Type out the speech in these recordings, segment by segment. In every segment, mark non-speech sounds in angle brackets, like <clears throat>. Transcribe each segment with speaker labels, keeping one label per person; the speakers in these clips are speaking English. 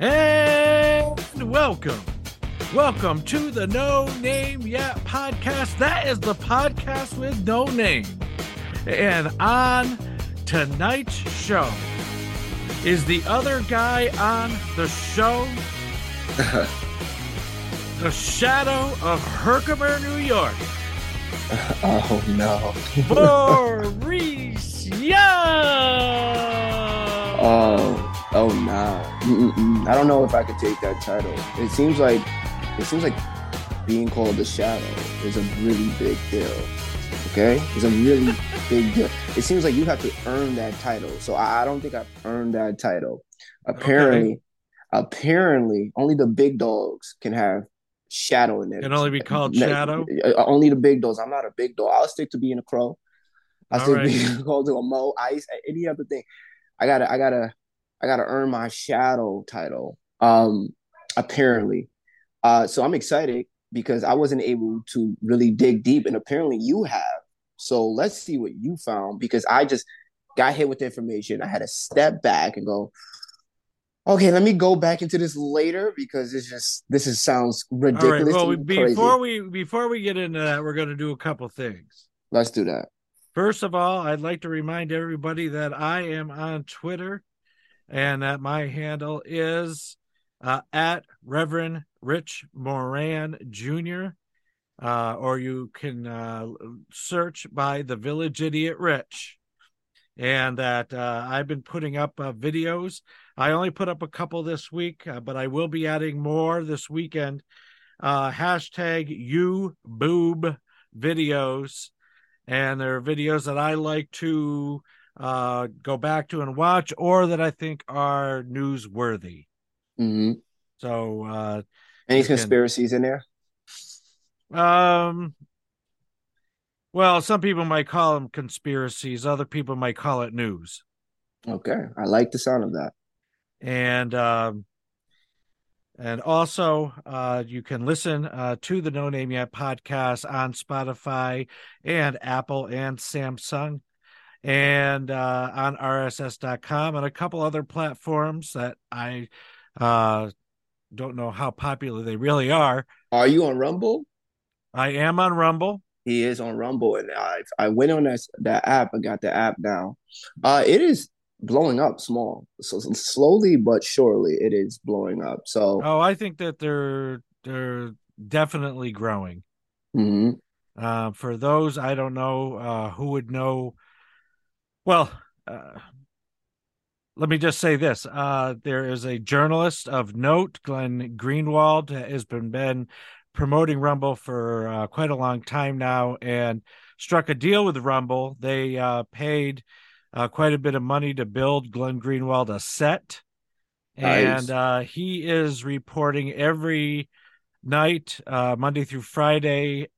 Speaker 1: And welcome. Welcome to the No Name Yet podcast. That is the podcast with no name. And on tonight's show is the other guy on the show, <laughs> the shadow of Herkimer, New York,
Speaker 2: Oh no.
Speaker 1: Maurice Young.
Speaker 2: Oh, oh no. Mm-mm-mm. I don't know if I could take that title. It seems like it seems like being called the shadow is a really big deal. Okay, it's a really big deal. It seems like you have to earn that title. So I, I don't think I've earned that title. Apparently, apparently, only the big dogs can have shadow in it.
Speaker 1: Can only be <laughs> called
Speaker 2: Ne-
Speaker 1: Shadow.
Speaker 2: uh, Only the big dogs. I'm not a big dog. I'll stick to being a crow. I'll
Speaker 1: All
Speaker 2: stick
Speaker 1: right.
Speaker 2: to <laughs> being called to a mo, ice, any other thing. I gotta, I gotta, I gotta earn my shadow title. Um, apparently. Uh, so I'm excited because I wasn't able to really dig deep, and apparently you have. So let's see what you found because I just got hit with information. I had to step back and go, okay, let me go back into this later because it's just this is sounds
Speaker 1: All right.
Speaker 2: ridiculous.
Speaker 1: Well,
Speaker 2: to me, crazy.
Speaker 1: before we before we get into that, we're going to do a couple things.
Speaker 2: Let's do that.
Speaker 1: First of all, I'd like to remind everybody that I am on Twitter and that my handle is uh, at Reverend Rich Moran Jr. Uh, or you can uh, search by the Village Idiot Rich. And that uh, I've been putting up uh, videos. I only put up a couple this week, uh, but I will be adding more this weekend. Hashtag you boob videos and there are videos that I like to uh, go back to and watch, or that I think are newsworthy.
Speaker 2: hmm
Speaker 1: So, uh,
Speaker 2: Any
Speaker 1: You can-
Speaker 2: conspiracies in there?
Speaker 1: um, well, some people might call them conspiracies, other people might call it news,
Speaker 2: Okay, I like the sound of that.
Speaker 1: and um, and also uh, you can listen uh, to the No Name Yet podcast on Spotify and Apple and Samsung. And uh, on rss.com and a couple other platforms that I uh, don't know how popular they really are.
Speaker 2: Are you on Rumble?
Speaker 1: I am on Rumble.
Speaker 2: He is on Rumble, and I I went on that that app. I got the app now. Uh, it is blowing up small, so slowly but surely, it is blowing up. So,
Speaker 1: Oh, I think that they're they're definitely growing.
Speaker 2: mhm.
Speaker 1: Uh, for those I don't know uh, who would know. Well, uh, let me just say this: uh, there is a journalist of note, Glenn Greenwald, has been been promoting Rumble for uh, quite a long time now, and struck a deal with Rumble. They uh, paid uh, quite a bit of money to build Glenn Greenwald a set,
Speaker 2: Nice.
Speaker 1: and uh, he is reporting every night, uh, Monday through Friday,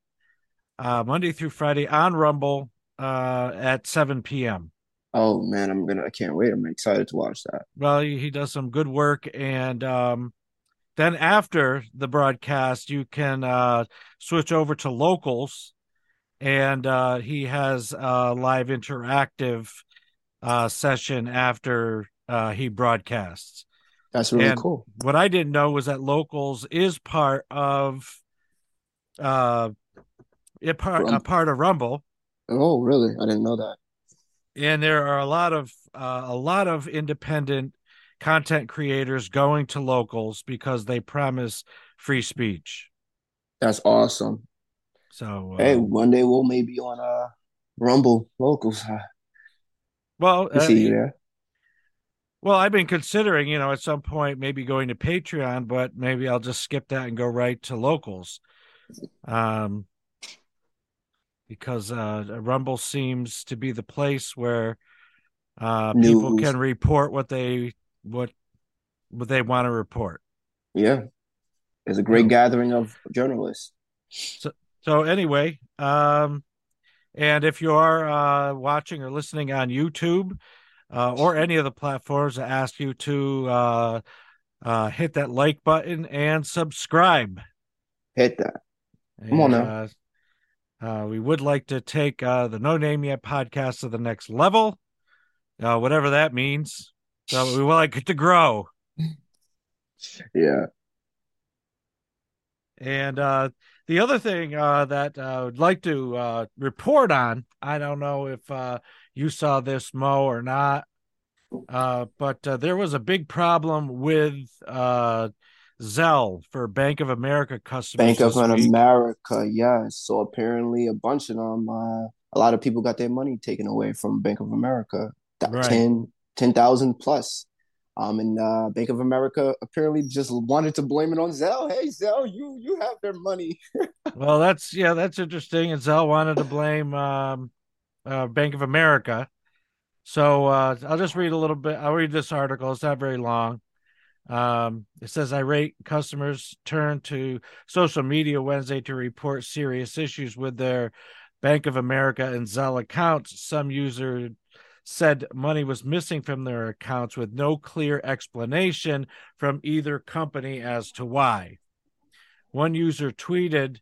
Speaker 1: uh, Monday through Friday on Rumble uh, at 7 p.m.
Speaker 2: oh man, I'm gonna. I can't wait. I'm excited to watch that.
Speaker 1: Well, he, he does some good work, and um, then after the broadcast, you can uh, switch over to locals, and uh, he has a live interactive uh, session after uh, he broadcasts.
Speaker 2: That's really
Speaker 1: And-
Speaker 2: cool.
Speaker 1: What I didn't know was that locals is part of uh, it part a part of Rumble.
Speaker 2: Oh, really? I didn't know that.
Speaker 1: and there are a lot of uh, a lot of independent content creators going to locals because they promise free speech.
Speaker 2: That's awesome.
Speaker 1: So, uh,
Speaker 2: Hey, one day we'll maybe on uh Rumble locals. <laughs>
Speaker 1: Well, uh,
Speaker 2: see you there.
Speaker 1: well, I've been considering, you know, at some point maybe going to Patreon, but maybe I'll just skip that and go right to locals, um, because uh, Rumble seems to be the place where uh, people can report what they what what they want to report.
Speaker 2: Yeah, there's a great gathering of journalists.
Speaker 1: So so anyway, um, and if you are uh, watching or listening on YouTube uh, or any of the platforms, I ask you to uh, uh, hit that like button and subscribe.
Speaker 2: Hit that. Come on now.
Speaker 1: Uh, we would like to take uh, the No Name Yet podcast to the next level, uh, whatever that means. So we would like it to grow. <laughs>
Speaker 2: yeah.
Speaker 1: And uh, the other thing uh, that uh, I would like to uh, report on, I don't know if uh, you saw this, Mo, or not, uh, but uh, there was a big problem with Zelle for Bank of America customers.
Speaker 2: Bank of
Speaker 1: week.
Speaker 2: America, yes. So apparently, a bunch of them, uh, a lot of people got their money taken away from Bank of America.
Speaker 1: Right.
Speaker 2: 10 10,000 plus. Um, and uh, Bank of America apparently just wanted to blame it on Zelle. Hey, Zelle, you you have their money. <laughs>
Speaker 1: Well, that's yeah, that's interesting. And Zelle wanted to blame um, uh, Bank of America. So uh, I'll just read a little bit. I'll read this article. It's not very long. Um, it says irate customers turned to social media Wednesday to report serious issues with their Bank of America and Zelle accounts. Some user said money was missing from their accounts with no clear explanation from either company as to why. One user tweeted,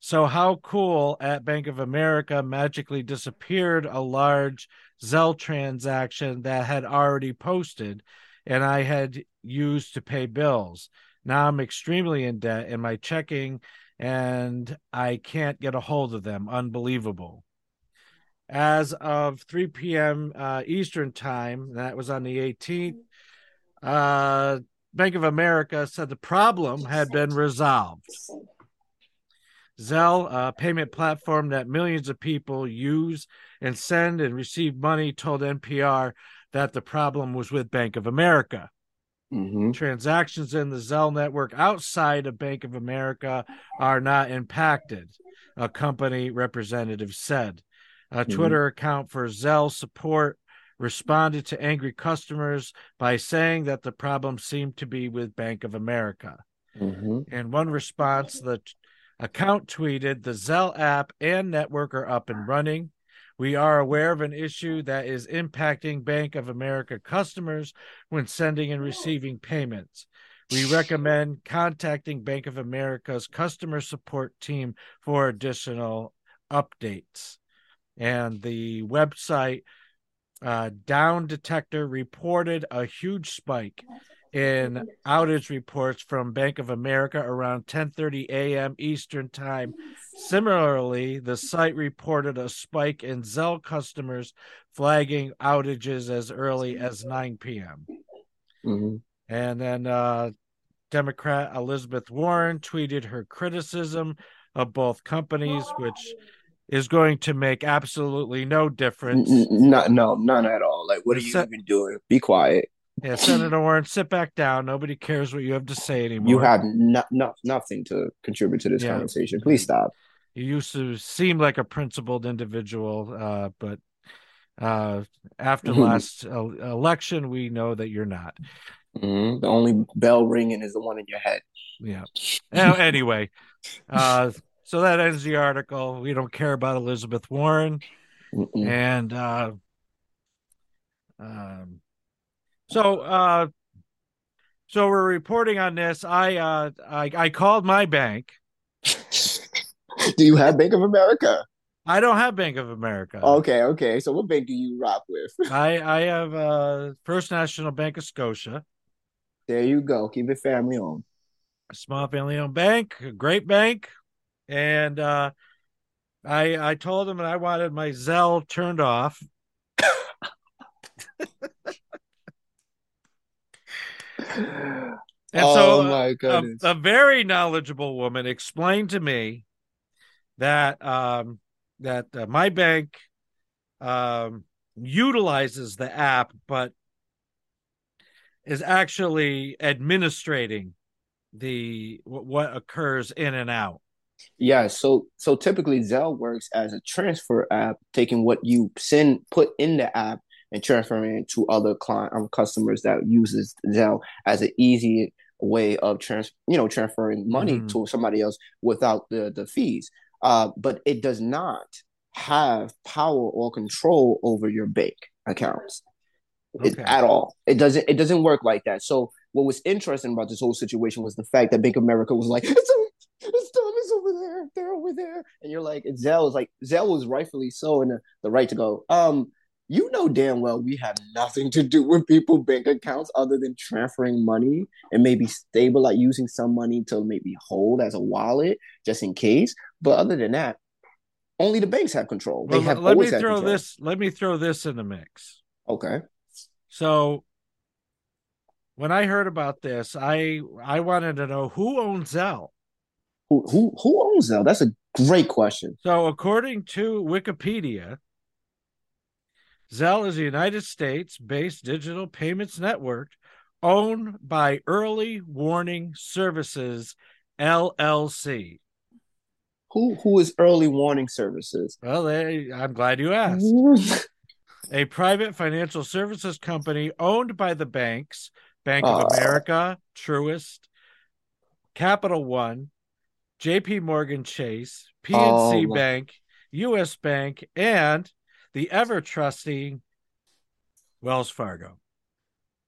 Speaker 1: so how cool at Bank of America magically disappeared a large Zelle transaction that had already posted and I had used to pay bills. Now I'm extremely in debt in my checking and I can't get a hold of them. Unbelievable. As of 3 p.m. Uh, Eastern time, that was on the 18th, uh, Bank of America said the problem had been resolved. Zelle, a payment platform that millions of people use and send and receive money, told NPR that the problem was with Bank of America.
Speaker 2: Mm-hmm.
Speaker 1: Transactions in the Zelle network outside of Bank of America are not impacted, a company representative said. A
Speaker 2: Mhm.
Speaker 1: Twitter account for Zelle support responded to angry customers by saying that the problem seemed to be with Bank of America.
Speaker 2: Mm-hmm.
Speaker 1: In one response, the t- account tweeted The Zelle app and network are up and running. We are aware of an issue that is impacting Bank of America customers when sending and receiving payments. We recommend contacting Bank of America's customer support team for additional updates. And the website uh, Down Detector reported a huge spike in outage reports from Bank of America around 10:30 a.m. Eastern Time. Similarly, the site reported a spike in Zelle customers flagging outages as early as 9 p.m.
Speaker 2: Mm-hmm.
Speaker 1: And then uh, Democrat Elizabeth Warren tweeted her criticism of both companies, which is going to make absolutely no difference.
Speaker 2: No, no, none at all. Like, what are you even doing? Be quiet.
Speaker 1: Yeah, Senator Warren, sit back down. Nobody cares what you have to say anymore.
Speaker 2: You have no, no, nothing to contribute to this
Speaker 1: Yeah.
Speaker 2: conversation. Please stop.
Speaker 1: You used to seem like a principled individual, uh, but uh, after <laughs> last election, we know that you're not.
Speaker 2: Mhm. The only bell ringing is the one in your head.
Speaker 1: Yeah. Now, anyway, uh, so that ends the article. We don't care about Elizabeth Warren,
Speaker 2: Mm-mm.
Speaker 1: and uh, um, so uh, so we're reporting on this. I uh, I, I called my bank. <laughs>
Speaker 2: Do you have Bank of America?
Speaker 1: I don't have Bank of America.
Speaker 2: Okay, okay. So, what bank do you rock with? <laughs>
Speaker 1: I I have uh, First National Bank of Scotia.
Speaker 2: There you go. Keep it family owned.
Speaker 1: a small family owned bank, a great bank. And uh, I I told them that I wanted my Zelle turned off. <laughs> And
Speaker 2: oh
Speaker 1: so
Speaker 2: my
Speaker 1: a,
Speaker 2: goodness.
Speaker 1: a very knowledgeable woman explained to me that um, that uh, my bank um, utilizes the app, but is actually administrating the wh- what occurs in and out.
Speaker 2: Yeah, so so typically Zelle works as a transfer app, taking what you send put in the app and transferring it to other client um, customers that uses Zelle as an easy way of trans you know transferring money
Speaker 1: Mhm.
Speaker 2: to somebody else without the the fees. Uh, but it does not have power or control over your bank accounts it, at all. It doesn't it doesn't work like that. So what was interesting about this whole situation was the fact that Bank of America was like, <laughs> it's, it's it's over there, they're over there, and you're like, Zelle is like Zelle was rightfully so in the, the right to go. Um, you know damn well we have nothing to do with people bank accounts other than transferring money and maybe stable like using some money to maybe hold as a wallet just in case but other than that only the banks have control
Speaker 1: Well,
Speaker 2: they have
Speaker 1: let me throw this. Let me throw this in the mix.
Speaker 2: okay
Speaker 1: So, when I heard about this, I I wanted to know who owns Zelle.
Speaker 2: who who, who owns Zelle? that's a great question
Speaker 1: So, according to Wikipedia, Zelle is a United States based digital payments network owned by Early Warning Services LLC.
Speaker 2: who who is early warning services
Speaker 1: Well, they, I'm glad you asked. <laughs> A private financial services company owned by the banks Bank of
Speaker 2: Oh.
Speaker 1: America, Truist, Capital One, JP Morgan Chase, PNC
Speaker 2: Oh,
Speaker 1: Bank, US Bank, and the ever trusting Wells Fargo.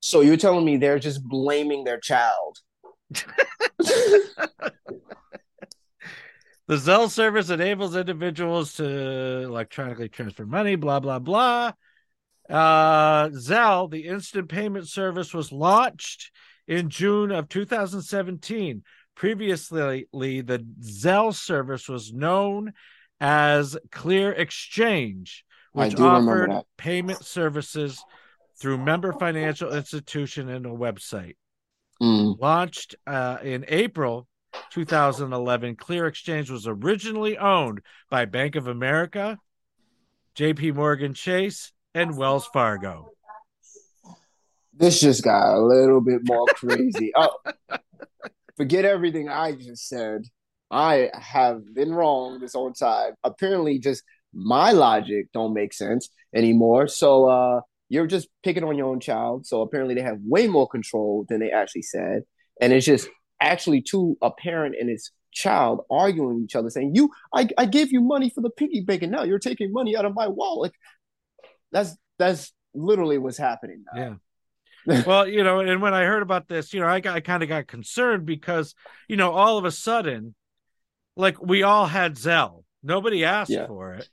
Speaker 2: so you're telling me they're just blaming their child <laughs>
Speaker 1: The Zelle service enables individuals to electronically transfer money, blah, blah, blah. Uh, Zelle, the instant payment service, was launched in June of 2017. Previously, the Zelle service was known as Clear Exchange, which offered payment services through member financial institution and a website
Speaker 2: Mm.
Speaker 1: launched uh, in April 2011, Clear Exchange was originally owned by Bank of America, JP Morgan Chase, and Wells Fargo.
Speaker 2: This just got a little bit more crazy. <laughs> oh, forget everything I just said. I have been wrong this whole time. Apparently, just my logic don't make sense anymore. So uh, you're just picking on your own child. So apparently, they have way more control than they actually said, and it's just actually two a parent and his child arguing with each other, saying, "You, I, I gave you money for the piggy bank, and now you're taking money out of my wallet." That's that's literally what's happening now.
Speaker 1: Yeah. well, you know, and when I heard about this, you know, I got I kind of got concerned because, you know, all of a sudden, like we all had Zelle. Nobody asked
Speaker 2: Yeah.
Speaker 1: for it.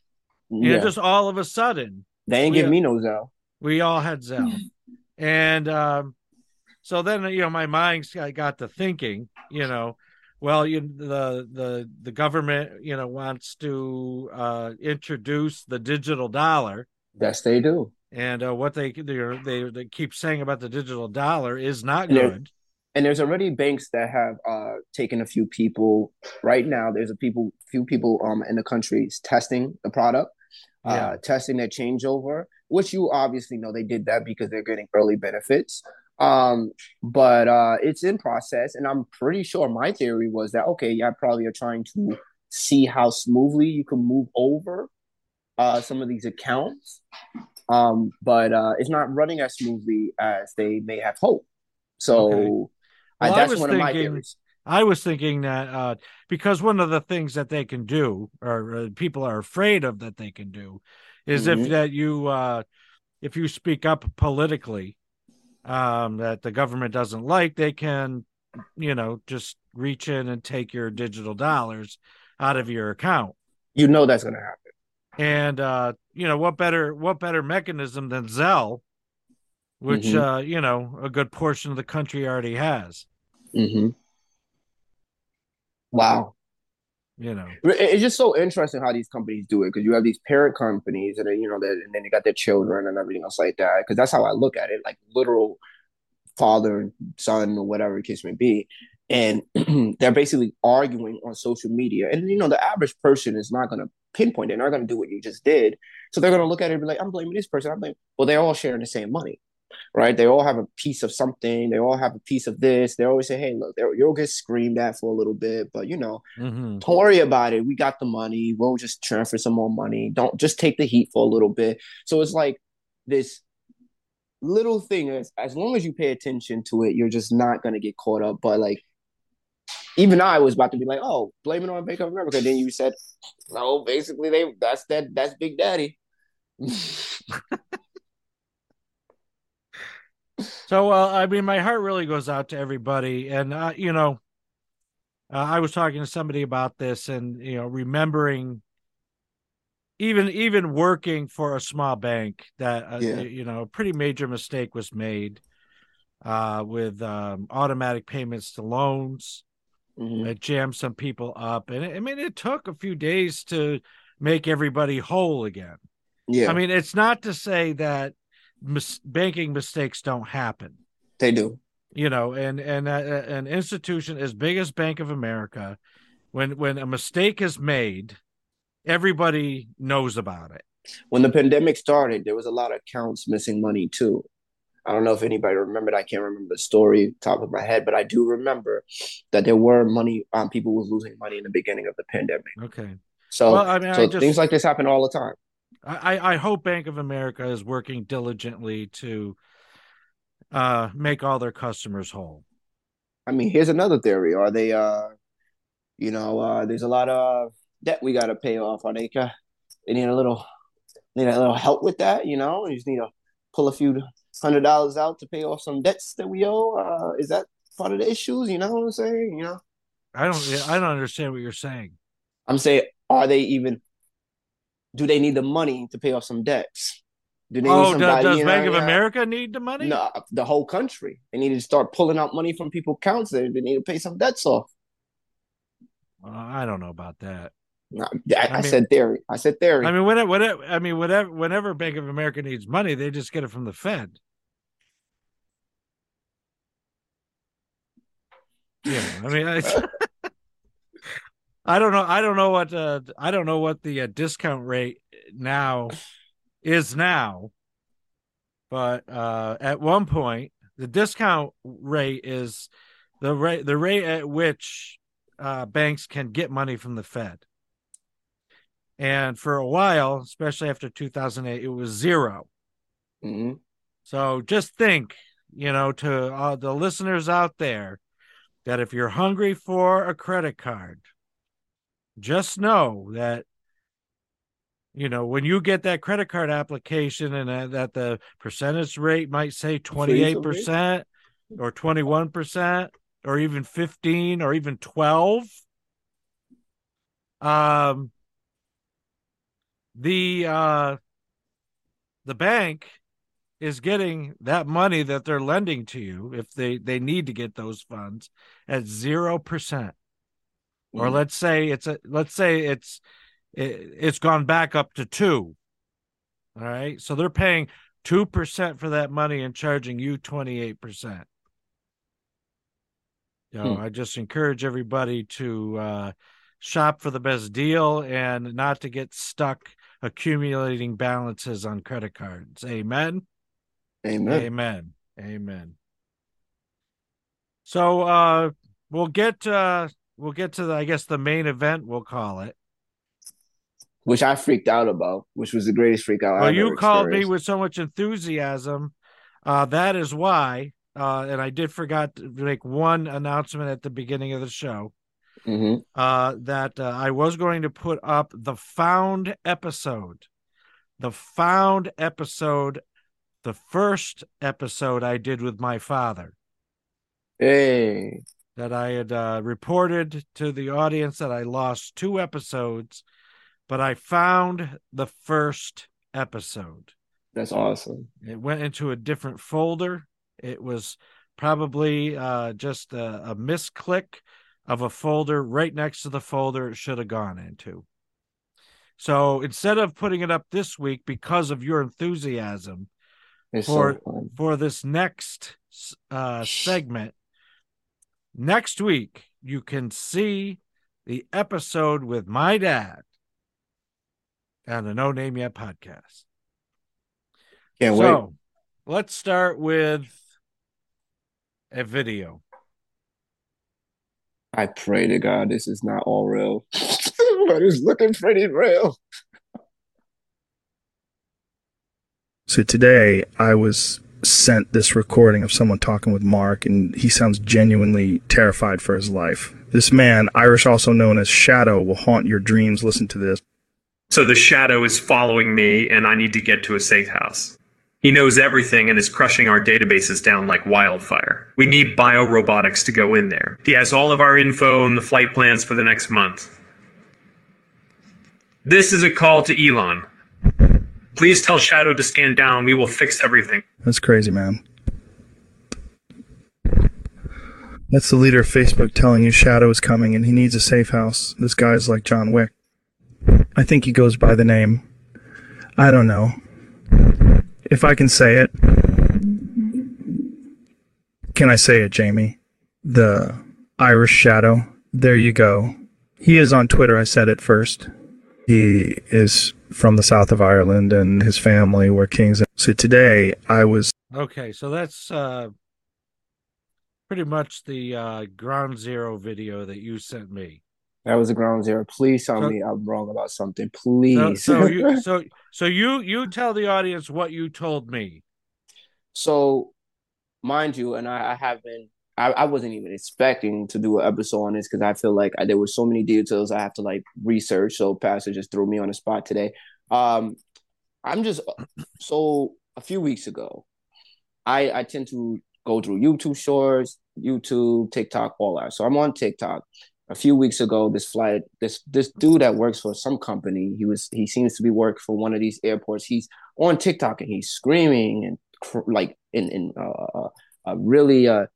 Speaker 2: Yeah.
Speaker 1: And just all of a sudden,
Speaker 2: They ain't
Speaker 1: We-
Speaker 2: give me no Zelle.
Speaker 1: we all had Zelle. <laughs> and um, so then you know my mind got- got to thinking, you know, well, you the the the government you know wants to uh, introduce the digital dollar,
Speaker 2: Yes, they do.
Speaker 1: and uh, what they they they they keep saying about the digital dollar is not
Speaker 2: Yeah.
Speaker 1: good.
Speaker 2: And there's already banks that have uh, taken a few people. Right now, there's a people, few people um in the country testing the product,
Speaker 1: Yeah.
Speaker 2: uh, testing their changeover. Which you obviously know they did that because they're getting early benefits. Um, but uh, it's in process, and I'm pretty sure my theory was that okay, yeah, probably are trying to see how smoothly you can move over uh, some of these accounts. Um, but uh, it's not running as smoothly as they may have hoped. So
Speaker 1: Okay. Well, I
Speaker 2: that's
Speaker 1: was
Speaker 2: one of my theories.
Speaker 1: I was thinking that uh, because one of the things that they can do, or uh, people are afraid of that they can do, is if
Speaker 2: Mhm.
Speaker 1: that you uh, if you speak up politically um, that the government doesn't like, they can, you know, just reach in and take your digital dollars out of your account.
Speaker 2: You know that's gonna happen.
Speaker 1: And uh, you know what better what better mechanism than Zelle, which
Speaker 2: Mhm.
Speaker 1: uh, you know a good portion of the country already has.
Speaker 2: Mm-hmm. Wow.
Speaker 1: You know,
Speaker 2: It's just so interesting how these companies do it because you have these parent companies and then you know that and then they got their children and everything else like that. Because that's how I look at it, like literal father and son or whatever the case may be. And <clears throat> they're basically arguing on social media. And you know, the average person is not gonna pinpoint, they're not gonna do what you just did. So they're gonna look at it and be like, I'm blaming this person, I'm blaming well, they're all sharing the same money. Right? They all have a piece of something, they all have a piece of this. They always say, Hey, look, you'll get screamed at for a little bit, but you know,
Speaker 1: Mhm.
Speaker 2: don't worry about it. We got the money. We'll just transfer some more money. Don't just take the heat for a little bit. So it's like this little thing as as long as you pay attention to it, you're just not gonna get caught up. But like even I was about to be like, oh, blame it on Bank of America. Then you said, no, basically they that's that that's Big Daddy. <laughs>
Speaker 1: So, uh, I mean, my heart really goes out to everybody, and uh, you know, uh, I was talking to somebody about this, and you know, remembering even even working for a small bank that uh,
Speaker 2: Yeah.
Speaker 1: you know a pretty major mistake was made uh with um automatic payments to loans
Speaker 2: Mhm.
Speaker 1: it jammed some people up and i mean it took a few days to make everybody whole again
Speaker 2: Yeah,
Speaker 1: i mean it's not to say that mis- banking mistakes don't happen
Speaker 2: they do.
Speaker 1: you know and and uh, an institution as big as bank of america when when a mistake is made everybody knows about it
Speaker 2: When the pandemic started, there was a lot of accounts missing money too. I don't know if anybody remembered. I can't remember the story top of my head, but I do remember that there were money. Um, people was losing money in the beginning of the pandemic.
Speaker 1: okay
Speaker 2: So,
Speaker 1: Well, I mean,
Speaker 2: so
Speaker 1: just-
Speaker 2: things like this happen all the time.
Speaker 1: I, I hope Bank of America is working diligently to uh make all their customers whole.
Speaker 2: I mean, here's another theory. Are they, uh, you know, uh, there's a lot of debt we got to pay off. Are they, uh, they need a little, need a little help with that? You know, you just need to pull a few hundred dollars out to pay off some debts that we owe. Uh, is that part of the issues? You know what I'm saying? You know,
Speaker 1: I don't I don't understand what you're saying.
Speaker 2: I'm saying, are they even? Do they need the money to pay off some debts? Do they
Speaker 1: Oh, does,
Speaker 2: somebody?
Speaker 1: does
Speaker 2: you know,
Speaker 1: Bank of. America need the money?
Speaker 2: No, the whole country. They need to start pulling out money from people's accounts. They, they need to pay some debts off.
Speaker 1: Uh, I don't know about that.
Speaker 2: No, I, I,
Speaker 1: I mean-
Speaker 2: said theory. I said theory.
Speaker 1: I mean, whenever, whatever, I mean, whatever, whenever Bank of America needs money, they just get it from the Fed. Yeah, I mean, I, <laughs> I don't know, I don't know what, uh, I don't know what the uh, discount rate now is now, but uh, at one point, the discount rate is the rate, the rate at which uh, banks can get money from the Fed. And for a while, especially after 2008, it was zero.
Speaker 2: hmm
Speaker 1: So just think, you know, to uh, the listeners out there, that if you're hungry for a credit card, just know that, you know, when you get that credit card application and uh, that the percentage rate might say 28% or 21% or even 15 or even 12, um, the uh the bank is getting that money that they're lending to you if they they need to get those funds at 0% or
Speaker 2: Mhm.
Speaker 1: let's say it's a let's say it's it, it's gone back up to 2 all right so they're paying 2% for that money and charging you 28% you know,
Speaker 2: Hmm.
Speaker 1: I just encourage everybody to uh, shop for the best deal and not to get stuck accumulating balances on credit cards. Amen.
Speaker 2: Amen.
Speaker 1: Amen. Amen. So uh we'll get uh we'll get to the I guess the main event we'll call it.
Speaker 2: Which I freaked out about, which was the greatest freak out.
Speaker 1: Well,
Speaker 2: I
Speaker 1: you called me with so much enthusiasm. Uh that is why uh and I did forgot to make one announcement at the beginning of the show.
Speaker 2: Mhm.
Speaker 1: uh, that uh, I was going to put up the found episode, the found episode, the first episode I did with my father
Speaker 2: Hey,
Speaker 1: that I had uh, reported to the audience that I lost two episodes, but I found the first episode.
Speaker 2: that's awesome.
Speaker 1: It went into a different folder. It was probably uh, just a, a misclick of a folder right next to the folder it should have gone into. So instead of putting it up this week because of your enthusiasm
Speaker 2: It's
Speaker 1: For-
Speaker 2: so
Speaker 1: for this next uh, segment, next week you can see the episode with my dad on the No Name Yet podcast.
Speaker 2: Can't wait.
Speaker 1: let's start with a video.
Speaker 2: I pray to God this is not all real, <laughs> but it's looking pretty real.
Speaker 3: So today I was sent this recording of someone talking with Mark, and he sounds genuinely terrified for his life. This man, Irish also known as Shadow, will haunt your dreams. Listen to this.
Speaker 4: So the shadow is following me, and I need to get to a safe house. He knows everything and is crushing our databases down like wildfire. We need biorobotics to go in there. He has all of our info and the flight plans for the next month. This is a call to Elon. Please tell Shadow to stand down. We will fix everything.
Speaker 3: That's crazy, man. That's the leader of Facebook telling you Shadow is coming and he needs a safe house. This guy's like John Wick. I think he goes by the name. I don't know. If I can say it. Can I say it, Jamie? The Irish Shadow. There you go. He is on Twitter. I said it first. He is from the south of Ireland and his family were kings. So today I was.
Speaker 1: Okay, so that's uh, pretty much the uh, ground zero video that you sent me.
Speaker 2: That was a ground zero. Please tell so, me I'm wrong about something. Please.
Speaker 1: So, so you <laughs> so so you you tell the audience what you told me.
Speaker 2: So, mind you, and I, I haven't. I, I wasn't even expecting to do an episode on this because I feel like I, there were so many details I have to like research. So Pastor just threw me on the spot today. Um, I'm just so a few weeks ago, I I tend to go through YouTube shorts, YouTube, TikTok, all that. So I'm on TikTok. A few weeks ago, this flight, this this dude that works for some company, he was he seems to be working for one of these airports. He's on TikTok and he's screaming and cr- like in in uh, uh a really uh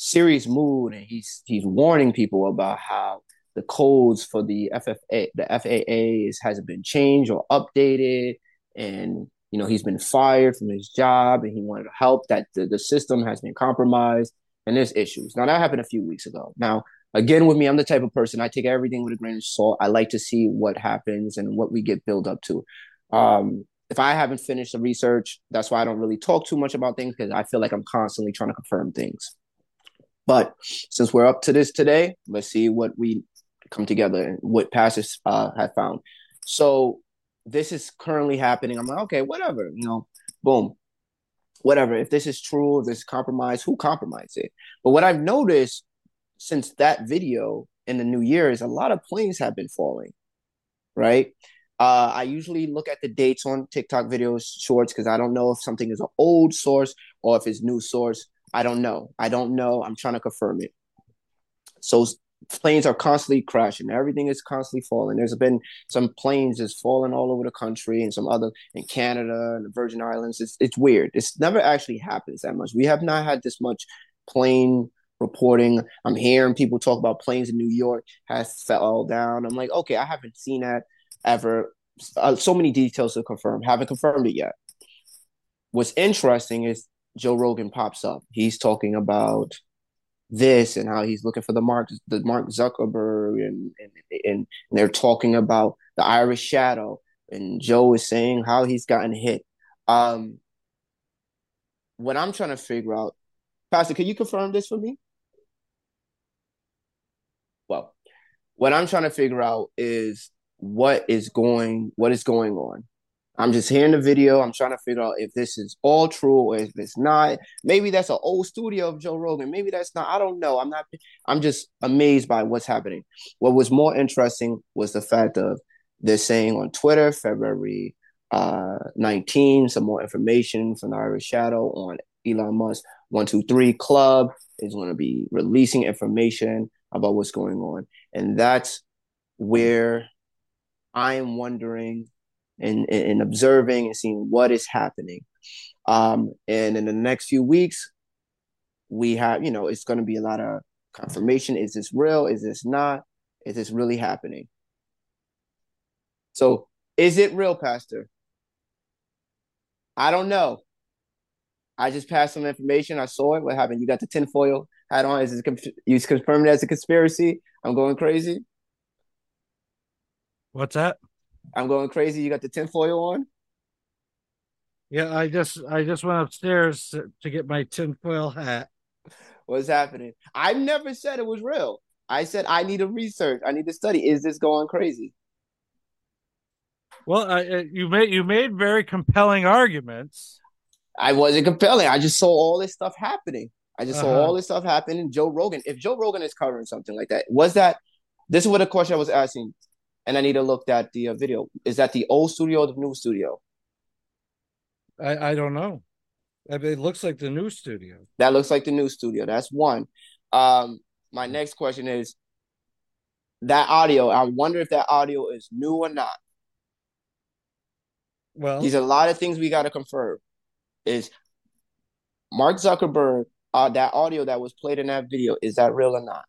Speaker 2: serious mood, and he's he's warning people about how the codes for the FFA the FAA is, hasn't been changed or updated, and you know he's been fired from his job and he wanted to help that the, the system has been compromised and there's issues. Now that happened a few weeks ago. Now again with me i'm the type of person i take everything with a grain of salt. I like to see what happens and what we get built up to. Um, if i haven't finished the research that's why i don't really talk too much about things because i feel like i'm constantly trying to confirm things but since we're up to this today let's see what we come together and what pastors uh, have found so this is currently happening. I'm like, okay, whatever, you know, boom, whatever. If this is true, if this is who compromised it? But what I've noticed since that video in the new year is a lot of planes have been falling, right? Uh, I usually look at the dates on TikTok videos shorts because I don't know if something is an old source or if it's new source. I don't know. I don't know. I'm trying to confirm it. So planes are constantly crashing. Everything is constantly falling. There's been some planes just falling all over the country and some other in Canada and the Virgin Islands. It's it's weird. It's never actually happens that much. We have not had this much plane reporting. I'm hearing people talk about planes in New York has fell down. I'm like, okay, I haven't seen that ever. Uh, so many details to confirm. Haven't confirmed it yet. What's interesting is Joe Rogan pops up. He's talking about this and how he's looking for the Mark the Mark Zuckerberg and and, and they're talking about the Irish Shadow and Joe is saying how he's gotten hit. Um, what I'm trying to figure out, Pastor, can you confirm this for me? Well, what I'm trying to figure out is what is going what is going on I'm just hearing the video. I'm trying to figure out if this is all true or if it's not. Maybe that's an old studio of Joe Rogan. Maybe that's not. I don't know. I'm not. I'm just amazed by what's happening. What was more interesting was the fact of they're saying on Twitter, February uh, 19, some more information from the Irish Shadow on Elon Musk 123 Club is going to be releasing information about what's going on. And that's where I am wondering and, and observing and seeing what is happening. Um, and in the next few weeks, we have, you know, it's going to be a lot of confirmation. Is this real? Is this not? Is this really happening? So, is it real, Pastor? I don't know. I just passed some information. I saw it. What happened? You got the tinfoil hat on. Is it you confirmed it as a conspiracy? I'm going crazy.
Speaker 1: What's that?
Speaker 2: I'm going crazy. You got the tinfoil on?
Speaker 1: Yeah, I just I just went upstairs to, get my tinfoil hat.
Speaker 2: What's happening? I never said it was real. I said I need to research. I need to study. Is this going crazy?
Speaker 1: Well, uh, you made you made very compelling arguments.
Speaker 2: I wasn't compelling. I just saw all this stuff happening. I just uh-huh. saw all this stuff happening. Joe Rogan. If Joe Rogan is covering something like that, was that? This is what a question I was asking and I need to look at the uh, video. Is that the old studio or the new studio?
Speaker 1: I, I don't know. it looks like the new studio.
Speaker 2: That looks like the new studio. That's one. Um, my next question is that audio. I wonder if that audio is new or not.
Speaker 1: Well,
Speaker 2: There's a lot of things we got to confirm. Is Mark Zuckerberg uh, that audio that was played in that video is that real or not?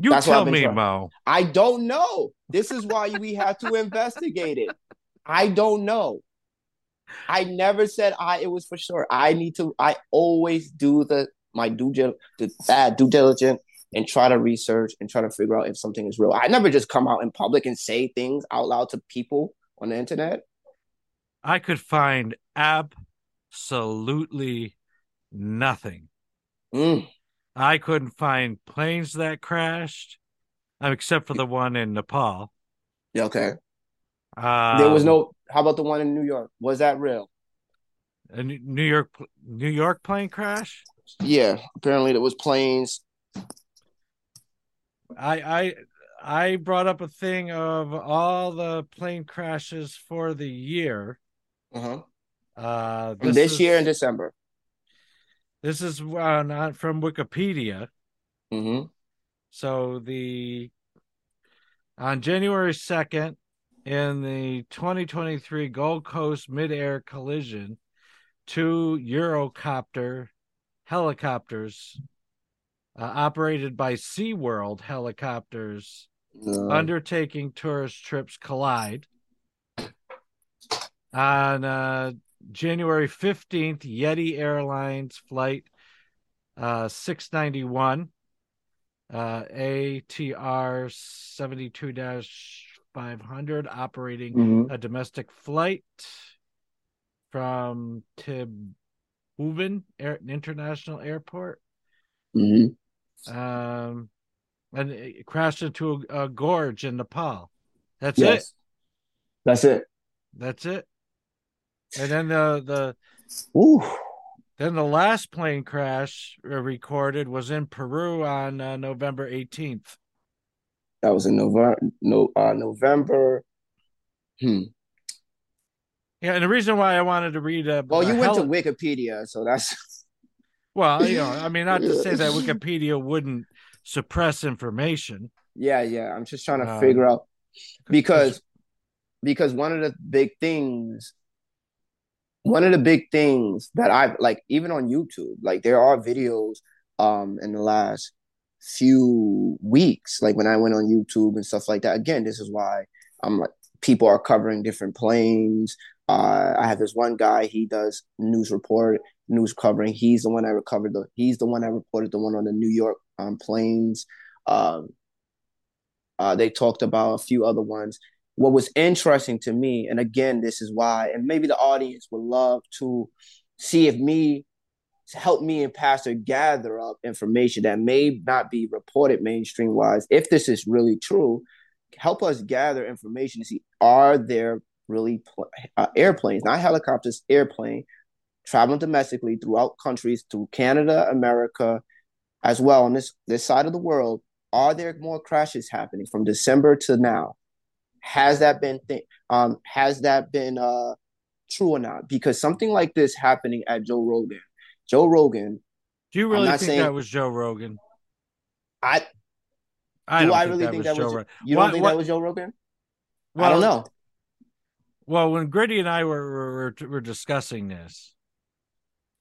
Speaker 1: You
Speaker 2: that's
Speaker 1: tell me,
Speaker 2: trying-
Speaker 1: Mo.
Speaker 2: I don't know. This is why we have to investigate it. I don't know. I never said I it was for sure. I need to. I always do the my due the bad due diligence and try to research and try to figure out if something is real. I never just come out in public and say things out loud to people on the internet.
Speaker 1: I could find absolutely nothing.
Speaker 2: Mm,
Speaker 1: I couldn't find planes that crashed, uh, except for the one in Nepal.
Speaker 2: yeah, okay.
Speaker 1: Um,
Speaker 2: There was no. How about the one in New York? Was that real?
Speaker 1: a New York New York plane crash.
Speaker 2: Yeah. Apparently, there was planes.
Speaker 1: I I I brought up a thing of all the plane crashes for the year.
Speaker 2: Uh-huh.
Speaker 1: Uh,
Speaker 2: This,
Speaker 1: is-
Speaker 2: year in December.
Speaker 1: This is uh, not from Wikipedia.
Speaker 2: hmm
Speaker 1: So the on January 2nd in the 2023 Gold Coast mid-air collision, two Eurocopter helicopters uh, operated by SeaWorld helicopters
Speaker 2: Uh,
Speaker 1: undertaking tourist trips collide. On uh, January 15th, Yeti Airlines flight uh, 691, uh, ATR 72 500, operating
Speaker 2: mhm.
Speaker 1: a domestic flight from Tribhuvan Air- International Airport.
Speaker 2: Mhm.
Speaker 1: Um, and it crashed into a, a gorge in Nepal. That's it.
Speaker 2: That's it.
Speaker 1: That's it. And then the the
Speaker 2: Ooh.
Speaker 1: then the last plane crash uh, recorded was in Peru on uh, November 18th.
Speaker 2: That was in November. No, uh, November. Hmm.
Speaker 1: Yeah, and the reason why I wanted to read uh,
Speaker 2: Well, you went to Wikipedia, so that's <laughs>
Speaker 1: well, you know, I mean, not to say that Wikipedia wouldn't suppress information.
Speaker 2: yeah, yeah. I'm just trying to
Speaker 1: Uh,
Speaker 2: figure out because because one of the big things, one of the big things that I've like even on YouTube, like there are videos um in the last few weeks, like when I went on YouTube and stuff like that. Again, this is why I'm like people are covering different planes. Uh, I have this one guy. He does news report, news covering. He's the one that recovered the. He's the one that reported the one on the New York um, planes. Um, uh, they talked about a few other ones. What was interesting to me, and again, this is why, and maybe the audience would love to see if me help me and Pastor gather up information that may not be reported mainstream wise. If this is really true, help us gather information to see are there really pl- uh, airplanes, not helicopters, airplane traveling domestically throughout countries through Canada, America, as well on this this side of the world. Are there more crashes happening from December to now? Has that been th- um has that been uh true or not? Because something like this happening at Joe Rogan, Joe Rogan,
Speaker 1: Do you really think
Speaker 2: saying-
Speaker 1: that was Joe Rogan?
Speaker 2: I
Speaker 1: I
Speaker 2: do I
Speaker 1: think
Speaker 2: really
Speaker 1: that
Speaker 2: think
Speaker 1: was
Speaker 2: that
Speaker 1: Joe
Speaker 2: was
Speaker 1: Rogan.
Speaker 2: you don't
Speaker 1: What-
Speaker 2: think
Speaker 1: what-
Speaker 2: that was Joe Rogan? I
Speaker 1: Well,
Speaker 2: don't know.
Speaker 1: Well, when Gritty and I were were, were discussing this,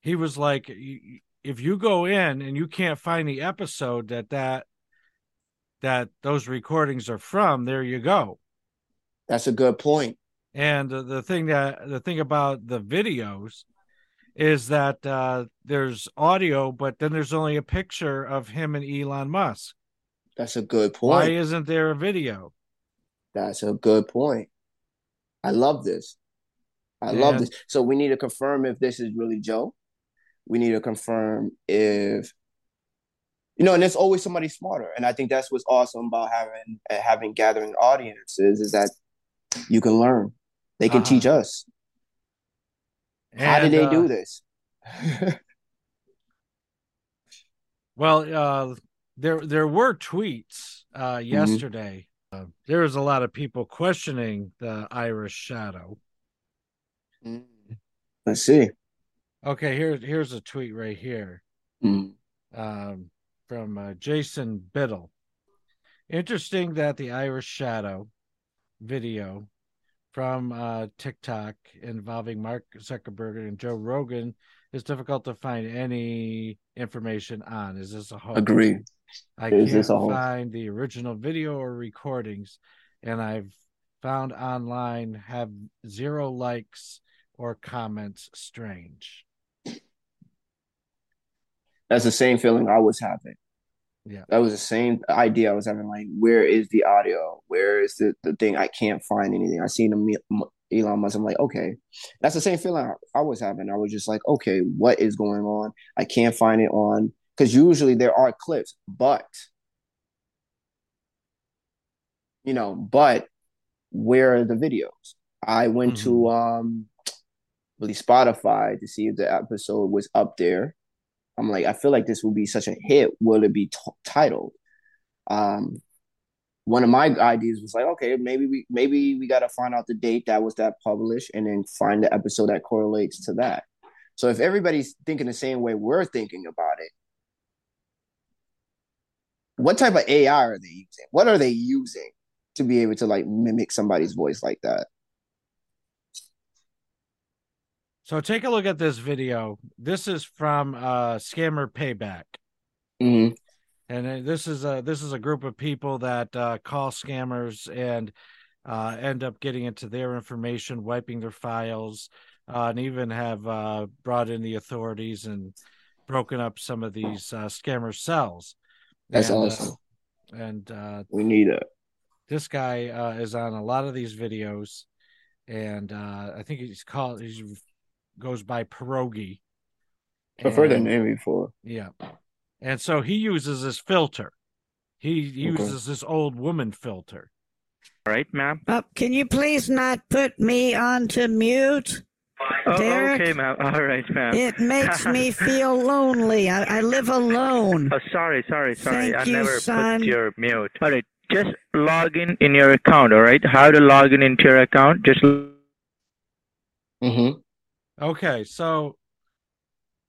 Speaker 1: he was like, "If you go in and you can't find the episode that that that those recordings are from, there you go."
Speaker 2: That's a good point.
Speaker 1: And the, the thing that the thing about the videos is that uh, there's audio, but then there's only a picture of him and Elon Musk.
Speaker 2: That's a good point.
Speaker 1: Why isn't there a video?
Speaker 2: That's a good point. I love this. I love this. So we need to confirm if this is really Joe. We need to confirm if you know, and there's always somebody smarter. And I think that's what's awesome about having having gathering audiences is that you can learn. They can
Speaker 1: Uh-huh.
Speaker 2: teach us. How did they
Speaker 1: uh,
Speaker 2: do this? <laughs>
Speaker 1: Well, uh, there there were tweets uh,
Speaker 2: Mm-hmm.
Speaker 1: yesterday. Uh, there was a lot of people questioning the Irish Shadow.
Speaker 2: Mm. Let's see.
Speaker 1: Okay, here's here's a tweet right here
Speaker 2: Mm.
Speaker 1: um, from uh, Jason Biddle. Interesting that the Irish Shadow video from uh, TikTok involving Mark Zuckerberg and Joe Rogan is difficult to find any information on. Is this a hoax?
Speaker 2: Agree.
Speaker 1: I
Speaker 2: Is
Speaker 1: can't
Speaker 2: this a hoax?
Speaker 1: find the original video or recordings, and I've found online have zero likes or comments. Strange.
Speaker 2: That's the same feeling I was having.
Speaker 1: Yeah.
Speaker 2: That was the same idea I was having. Like, where is the audio? Where is the, the thing? I can't find anything. I seen him, Elon Musk. I'm like, okay. That's the same feeling I, I was having. I was just like, okay, what is going on? I can't find it on because usually there are clips, but you know, but where are the videos? I went to um really Spotify to see if the episode was up there. I'm like, I feel like this will be such a hit. Will it be t- titled? Um, one of my ideas was like, okay, maybe we maybe we got to find out the date that was that published, and then find the episode that correlates to that. So if everybody's thinking the same way we're thinking about it, what type of AI are they using? What are they using to be able to like mimic somebody's voice like that?
Speaker 1: So take a look at this video. This is from uh, Scammer Payback.
Speaker 2: Mm-hmm.
Speaker 1: and this is a this is a group of people that uh, call scammers and uh, end up getting into their information, wiping their files, uh, and even have uh, brought in the authorities and broken up some of these uh, scammer cells.
Speaker 2: That's
Speaker 1: and,
Speaker 2: awesome.
Speaker 1: and uh,
Speaker 2: We need it.
Speaker 1: this guy uh, is on a lot of these videos, and uh, I think he's called he goes by Pierogi.
Speaker 2: I've heard that name before.
Speaker 1: yeah. And so he uses this filter. He uses this old woman filter.
Speaker 5: All right, ma'am.
Speaker 6: Uh, can you please not put me onto mute?
Speaker 5: Oh,
Speaker 6: Derek?
Speaker 5: okay, ma'am. All right, ma'am.
Speaker 6: It makes me <laughs> feel lonely. I, I live alone.
Speaker 5: Oh, sorry, sorry, sorry.
Speaker 6: Thank
Speaker 5: I
Speaker 6: you,
Speaker 5: never
Speaker 6: son.
Speaker 5: put your mute. All right, just log in in your account. All right, how to log in into your account? Just
Speaker 2: Mm-hmm.
Speaker 1: Okay, so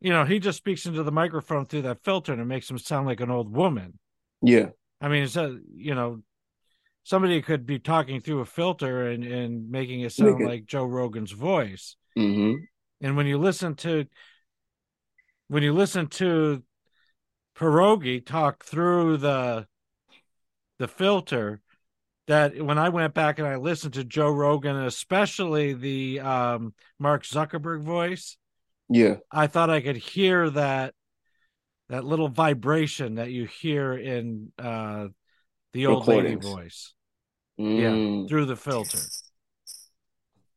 Speaker 1: you know, he just speaks into the microphone through that filter and it makes him sound like an old woman.
Speaker 2: Yeah.
Speaker 1: I mean, it's a, you know, somebody could be talking through a filter and, and making it sound
Speaker 2: Make it-
Speaker 1: like Joe Rogan's voice.
Speaker 2: Mm-hmm.
Speaker 1: And when you listen to when you listen to Pierogi talk through the the filter, that when I went back and I listened to Joe Rogan, especially the um, Mark Zuckerberg voice,
Speaker 2: Yeah.
Speaker 1: I thought I could hear that that little vibration that you hear in uh, the old lady voice
Speaker 2: Mm.
Speaker 1: through the filter.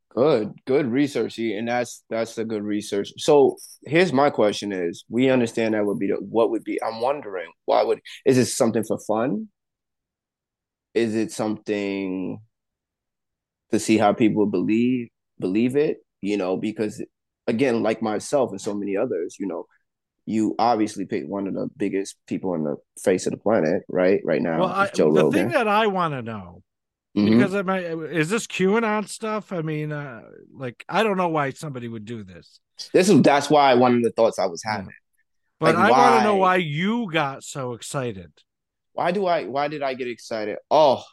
Speaker 2: Good, good research, and that's that's a good research. So here's my question: Is we understand that would be the, what would be? I'm wondering why would is this something for fun? Is it something to see how people believe believe it? You know, because again, like myself and so many others, you know, you obviously pick one of the biggest people on the face of the planet, right? Right now,
Speaker 1: well, I,
Speaker 2: Joe
Speaker 1: the
Speaker 2: Rogan.
Speaker 1: thing that I want to know
Speaker 2: Mhm.
Speaker 1: because I might is this QAnon stuff? I mean, uh, like I don't know why somebody would do this,
Speaker 2: This is that's why one of the thoughts I was having.
Speaker 1: but
Speaker 2: Like,
Speaker 1: I want to know why you got so excited.
Speaker 2: Why do I? Why did I get excited? Oh,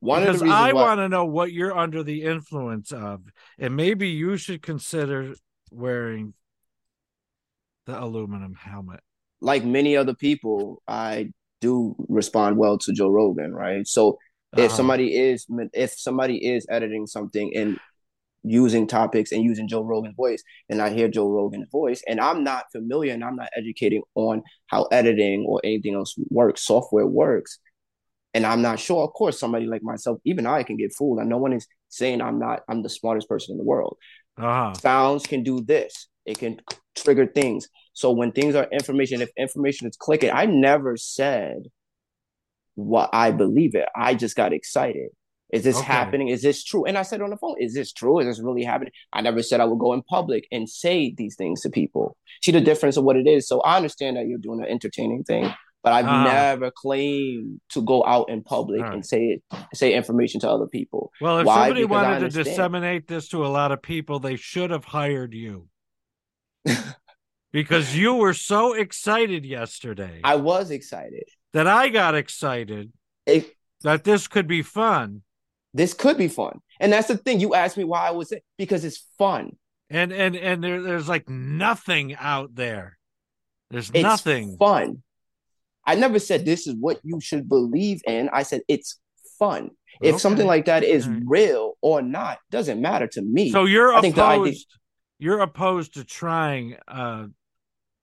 Speaker 2: one
Speaker 1: because
Speaker 2: of the reasons
Speaker 1: I
Speaker 2: why.
Speaker 1: want to know what you're under the influence of, and maybe you should consider wearing the aluminum helmet.
Speaker 2: like many other people, I do respond well to Joe Rogan, right? So if
Speaker 1: Uh-huh.
Speaker 2: somebody is if somebody is editing something and using topics and using Joe Rogan's voice, and I hear Joe Rogan's voice, and I'm not familiar and I'm not educating on how editing or anything else works, software works, and I'm not sure. Of course, somebody like myself, even I can get fooled, and no one is saying I'm not. I'm the smartest person in the world.
Speaker 1: Uh-huh.
Speaker 2: sounds can do this it can trigger things so when things are information if information is clicking i never said what i believe it i just got excited is this
Speaker 1: Okay.
Speaker 2: happening? Is this true? And i said on the phone is this true? Is this really happening? I never said i would go in public and say these things to people. See the difference of what it is. So i understand that you're doing an entertaining thing but i've
Speaker 1: Ah.
Speaker 2: never claimed to go out in public
Speaker 1: All
Speaker 2: and say it say information to other people.
Speaker 1: Well, if
Speaker 2: Why?
Speaker 1: somebody
Speaker 2: Because
Speaker 1: wanted to disseminate this to a lot of people, they should have hired you. because <laughs> you were so excited yesterday.
Speaker 2: I was excited.
Speaker 1: That I got excited
Speaker 2: it,
Speaker 1: that this could be fun.
Speaker 2: This could be fun. And that's the thing. You asked me why I was it because it's fun.
Speaker 1: And and and there, there's like nothing out there. There's
Speaker 2: It's
Speaker 1: nothing.
Speaker 2: fun. I never said this is what you should believe in. I said it's fun. If something like that is
Speaker 1: right.
Speaker 2: real or not, doesn't matter to me.
Speaker 1: So you're
Speaker 2: I think the idea-
Speaker 1: opposed. You're opposed to trying uh,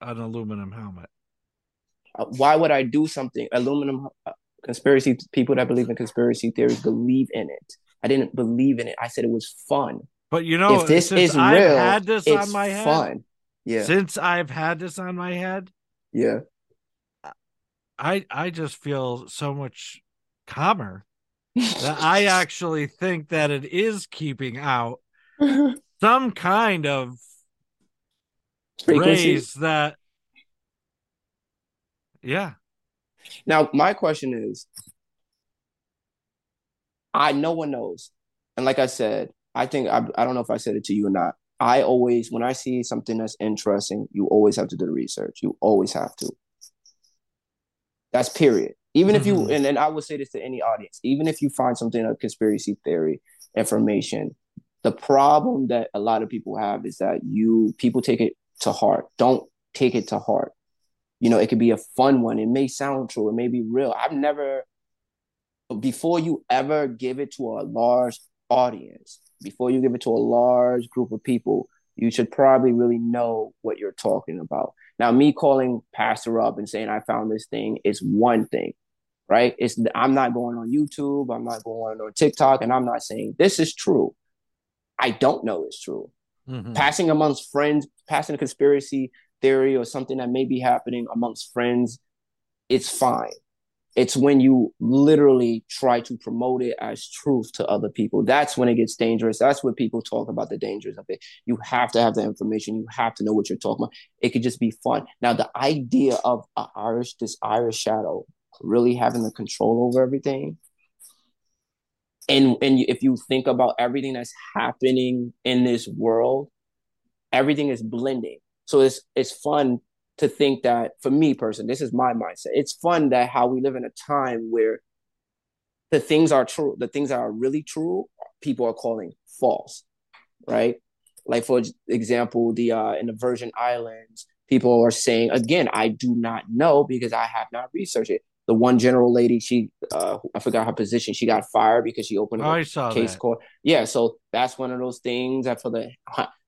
Speaker 1: an aluminum helmet.
Speaker 2: Uh, why would I do something? Aluminum uh, conspiracy people that believe in conspiracy theories believe in it. I didn't believe in it. I said it was fun.
Speaker 1: But you know,
Speaker 2: if this is
Speaker 1: I've
Speaker 2: real,
Speaker 1: had this
Speaker 2: it's
Speaker 1: on my head,
Speaker 2: fun. Yeah,
Speaker 1: since I've had this on my head,
Speaker 2: yeah.
Speaker 1: I I just feel so much calmer that I <laughs> actually think that it is keeping out <laughs> some kind of
Speaker 2: Frequency.
Speaker 1: rays that yeah
Speaker 2: Now, my question is I no one knows. And like I said, I think I, I don't know if I said it to you or not. I always, when I see something that's interesting, you always have to do the research. You always have to. That's period. Even if you,
Speaker 1: Mhm.
Speaker 2: and, and I would say this to any audience, even if you find something a conspiracy theory information, the problem that a lot of people have is that you people take it to heart. Don't take it to heart. You know, it could be a fun one. It may sound true. It may be real. I've never, before you ever give it to a large audience, before you give it to a large group of people, you should probably really know what you're talking about. Now, me calling Pastor up and saying I found this thing is one thing, right? It's I'm not going on YouTube, I'm not going on TikTok, and I'm not saying this is true. I don't know it's true
Speaker 1: Mhm.
Speaker 2: passing amongst friends, passing a conspiracy theory or something that may be happening amongst friends, it's fine. It's when you literally try to promote it as truth to other people. That's when it gets dangerous. That's when people talk about the dangers of it. You have to have the information. You have to know what you're talking about. It could just be fun. Now, the idea of Irish, this Irish shadow, really having the control over everything, and and if you think about everything that's happening in this world everything is blending so it's it's fun to think that for me person this is my mindset. It's fun that how we live in a time where the things are true the things that are really true people are calling false right? Like for example the uh in the virgin islands people are saying again i do not know because i have not researched it the one general lady she uh i forgot her position. She got fired because she opened a
Speaker 1: I saw
Speaker 2: case
Speaker 1: that.
Speaker 2: court. Yeah so that's one of those things that for the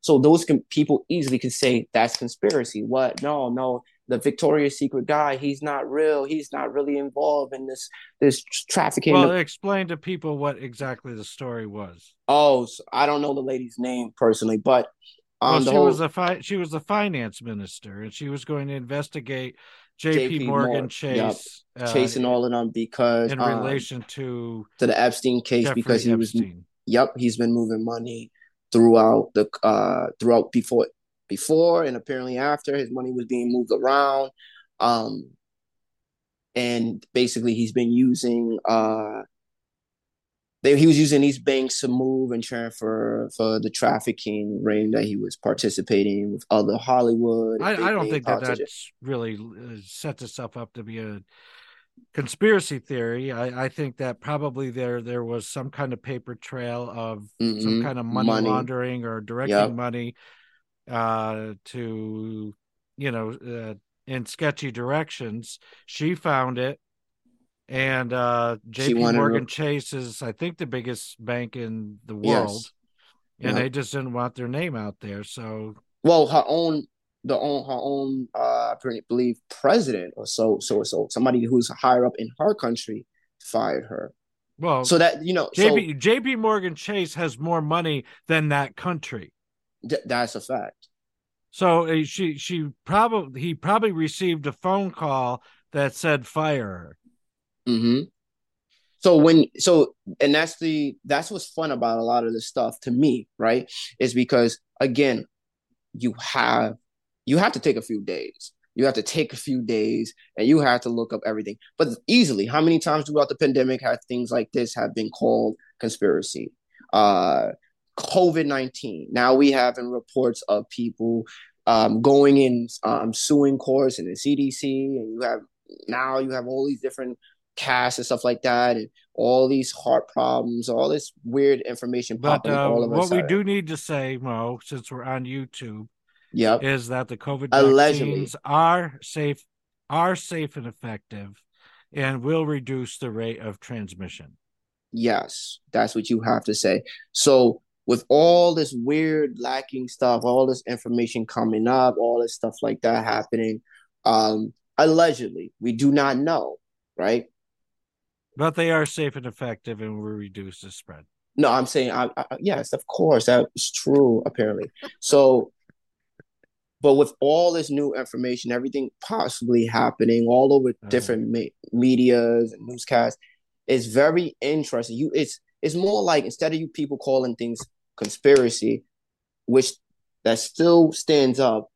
Speaker 2: so those can people easily can say that's conspiracy. What? No no. The victoria's secret guy he's not real. He's not really involved in this this trafficking.
Speaker 1: Well, explain to people what exactly the story was.
Speaker 2: oh so i don't know the lady's name personally but um
Speaker 1: well, she
Speaker 2: whole,
Speaker 1: was a fi- she was the finance minister, and she was going to investigate J.P.
Speaker 2: JP
Speaker 1: Morgan
Speaker 2: Morgan,
Speaker 1: Chase, uh,
Speaker 2: chasing all of them because
Speaker 1: in
Speaker 2: um,
Speaker 1: relation to
Speaker 2: to the epstein case
Speaker 1: Jeffrey
Speaker 2: because he was yep he's been moving money throughout the uh throughout before before and apparently after his money was being moved around um and basically he's been using uh they, he was using these banks to move and transfer for the trafficking ring that he was participating in with other Hollywood.
Speaker 1: I, I don't think that that's really uh, sets itself up to be a conspiracy theory. I, I think that probably there there was some kind of paper trail of some
Speaker 2: Mhm.
Speaker 1: kind of money,
Speaker 2: Money.
Speaker 1: laundering or directing
Speaker 2: Yep.
Speaker 1: money uh, to you know uh, in sketchy directions. She found it. And uh, JP
Speaker 2: wanted to-
Speaker 1: Morgan Chase is, I think, the biggest bank in the
Speaker 2: Yes.
Speaker 1: world. And
Speaker 2: Yep.
Speaker 1: they just didn't want their name out there. So
Speaker 2: Well, her own the own her own uh I believe president or so so so somebody who's higher up in her country fired her.
Speaker 1: well
Speaker 2: So that you know so
Speaker 1: JP JP Morgan Chase has more money than that country.
Speaker 2: th- that's a fact.
Speaker 1: So uh, she she probably he probably received a phone call that said fire her.
Speaker 2: Hmm So when so and that's the that's what's fun about a lot of this stuff to me, right? Is because again, you have you have to take a few days. You have to take a few days and you have to look up everything. But easily, how many times throughout the pandemic have things like this have been called conspiracy? Uh COVID 19. Now we have in reports of people um, going in um, suing courts and the CDC, and you have now you have all these different cast and stuff like that, and all these heart problems, all this weird information
Speaker 1: But
Speaker 2: popping
Speaker 1: uh,
Speaker 2: all of a
Speaker 1: what we do need to say, Mo, since we're on YouTube,
Speaker 2: Yep.
Speaker 1: is that the COVID
Speaker 2: Allegedly.
Speaker 1: vaccines are safe, are safe and effective, and will reduce the rate of transmission.
Speaker 2: Yes, that's what you have to say. So with all this weird lacking stuff, all this information coming up, all this stuff like that happening, um, allegedly, we do not know, right?
Speaker 1: But they are safe and effective, and will reduce the spread.
Speaker 2: No, I'm saying, I, I, yes, of course, that's true, apparently. So, but with all this new information, everything possibly happening all over
Speaker 1: Uh-huh.
Speaker 2: different me- medias and newscasts, it's very interesting. You, it's it's more like instead of you people calling things conspiracy, which that still stands up.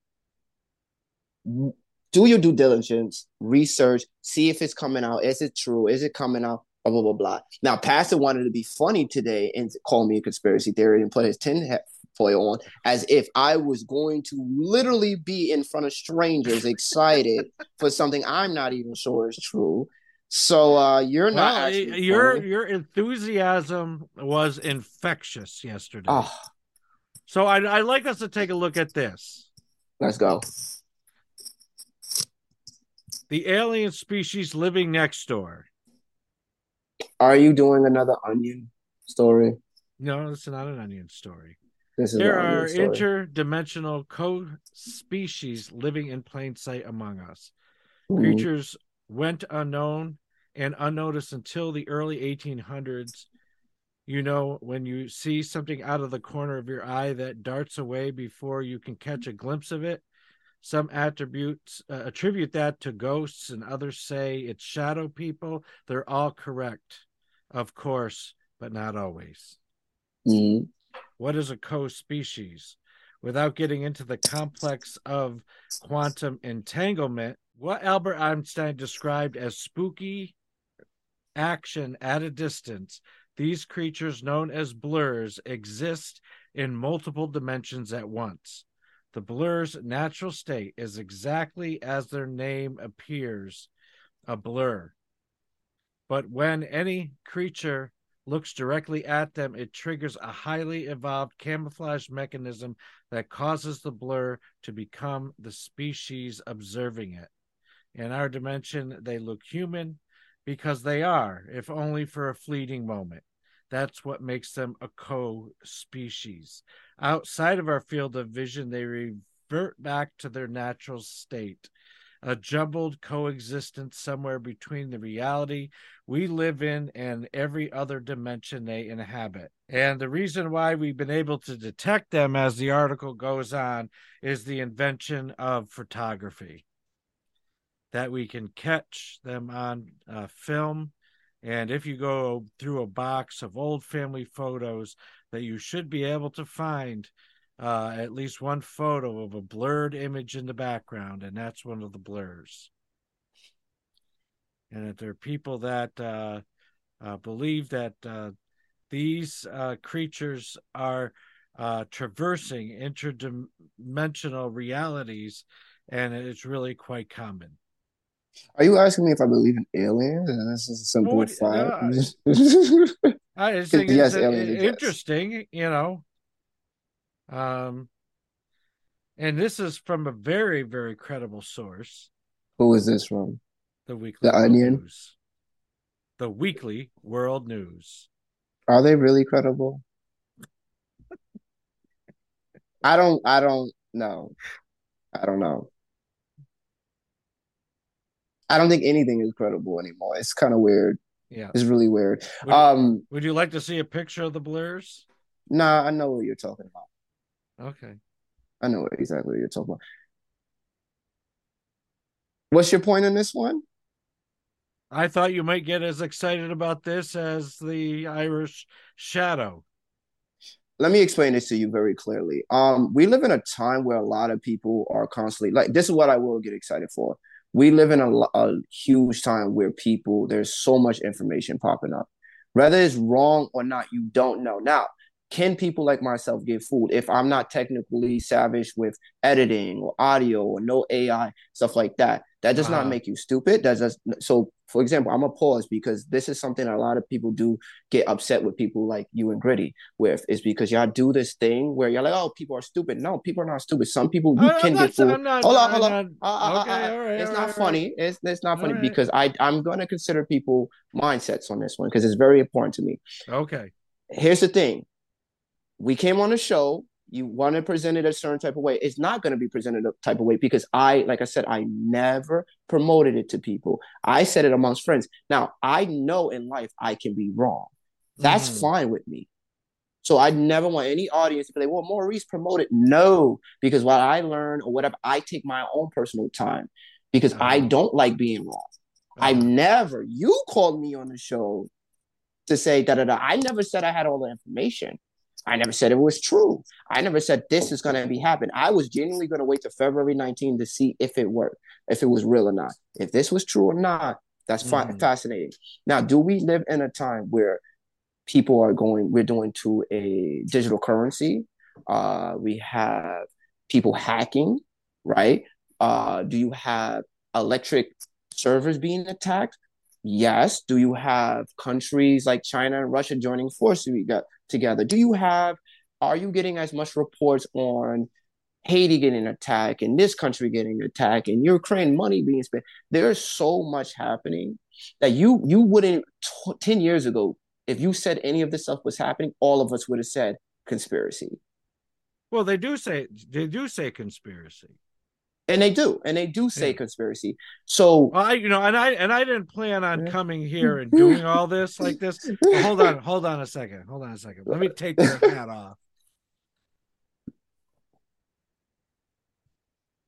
Speaker 2: Do your due diligence, research, see if it's coming out. Is it true? Is it coming out? Blah blah blah blah. Now, Pastor wanted to be funny today and call me a conspiracy theory and put his tin foil on as if I was going to literally be in front of strangers excited <laughs> for something I'm not even sure is true. So uh, you're not
Speaker 1: Well,
Speaker 2: actually
Speaker 1: your
Speaker 2: funny.
Speaker 1: your enthusiasm was infectious yesterday.
Speaker 2: Oh,
Speaker 1: So I'd, I'd like us to take a look at this.
Speaker 2: let's go.
Speaker 1: The alien species living next door.
Speaker 2: Are you doing another onion story?
Speaker 1: No, it's not an onion story.
Speaker 2: This is
Speaker 1: There are
Speaker 2: story.
Speaker 1: interdimensional co-species living in plain sight among us.
Speaker 2: Mhm.
Speaker 1: Creatures went unknown and unnoticed until the early 1800s. You know, when you see something out of the corner of your eye that darts away before you can catch a glimpse of it, some attributes uh, attribute that to ghosts, and others say it's shadow people. They're all correct, of course, but not always.
Speaker 2: Mhm.
Speaker 1: What is a co species? Without getting into the complex of quantum entanglement, what Albert Einstein described as spooky action at a distance, these creatures known as blurs exist in multiple dimensions at once. The blur's natural state is exactly as their name appears a blur. But when any creature looks directly at them, it triggers a highly evolved camouflage mechanism that causes the blur to become the species observing it. In our dimension, they look human because they are, if only for a fleeting moment. That's what makes them a co species. Outside of our field of vision, they revert back to their natural state, a jumbled coexistence somewhere between the reality we live in and every other dimension they inhabit. And the reason why we've been able to detect them as the article goes on is the invention of photography. That we can catch them on uh, film. And if you go through a box of old family photos, that you should be able to find uh, at least one photo of a blurred image in the background, and that's one of the blurs and that there are people that uh, uh, believe that uh, these uh, creatures are uh, traversing interdimensional realities, and it's really quite common.
Speaker 2: Are you asking me if I believe in aliens? And this is a simple
Speaker 1: What- <laughs>
Speaker 2: fact.
Speaker 1: I just think
Speaker 2: Yes,
Speaker 1: it's
Speaker 2: aliens exist.
Speaker 1: interesting, you know. Um, and this is from a very, very credible source,
Speaker 2: Who is this from?
Speaker 1: the Weekly
Speaker 2: The
Speaker 1: World
Speaker 2: Onion?
Speaker 1: News. The Weekly World News.
Speaker 2: Are they really credible? I don't. I don't know. I don't know. I don't think anything is credible anymore. It's kind of weird.
Speaker 1: Yeah.
Speaker 2: It's really weird.
Speaker 1: Would,
Speaker 2: Um,
Speaker 1: would you like to see a picture of the blurs?
Speaker 2: nah, I know what you're talking about.
Speaker 1: Okay.
Speaker 2: I know exactly what you're talking about. What's your point on this one?
Speaker 1: I thought you might get as excited about this as the Irish Shadow.
Speaker 2: let me explain this to you very clearly. Um, we live in a time where a lot of people are constantly like this is what I will get excited for. We live in a, a huge time where people there's so much information popping up. Whether it's wrong or not, you don't know. Now, can people like myself get fooled if I'm not technically savage with editing or audio or no AI stuff like that? That does not make you stupid. That does so. For example, I'm gonna pause because this is something a lot of people do get upset with people like you and Gritty with is because y'all do this thing where you're like, oh, people are stupid. No, people are not stupid. Some people you
Speaker 1: I-
Speaker 2: can
Speaker 1: not-
Speaker 2: get fooled.
Speaker 1: Not-
Speaker 2: hold on, hold on. Uh, uh, uh,
Speaker 1: okay,
Speaker 2: uh,
Speaker 1: all right,
Speaker 2: it's not
Speaker 1: right,
Speaker 2: funny. It's it's not funny because I I'm gonna consider people mindsets on this one because it's very important to me.
Speaker 1: Okay.
Speaker 2: Here's the thing: we came on the show. You want to present it a certain type of way. It's not going to be presented a type of way because I, like I said, I never promoted it to people. I said it amongst friends. Now I know in life I can be wrong. That's
Speaker 1: Mhm.
Speaker 2: fine with me. So I never want any audience to be like, well, Maurice promoted. No, because what I learn or whatever, I take my own personal time because I
Speaker 1: Uh-huh.
Speaker 2: don't like being wrong. I
Speaker 1: Uh-huh.
Speaker 2: never, you called me on the show to say da da da. I never said I had all the information. I never said it was true. I never said this is going to be happen. I was genuinely going to wait to February 19 to see if it worked, if it was real or not. If this was true or not, that's
Speaker 1: Mhm.
Speaker 2: fascinating. Now, do we live in a time where people are going, we're doing to a digital currency? Uh, we have people hacking, right? Uh, do you have electric servers being attacked? Yes. Do you have countries like China and Russia joining forces together? Do you have, are you getting as much reports on Haiti getting attacked and this country getting attacked and Ukraine money being spent? There's so much happening that you you wouldn't t- 10 years ago, if you said any of this stuff was happening, all of us would have said conspiracy.
Speaker 1: Well, they do say they do say conspiracy.
Speaker 2: And they do, and they do say
Speaker 1: Yeah.
Speaker 2: conspiracy. So
Speaker 1: Well, I you know, and I and I didn't plan on coming here and doing all this like this. Hold on, <laughs> hold on a second. Hold on a second. Let me take your hat off.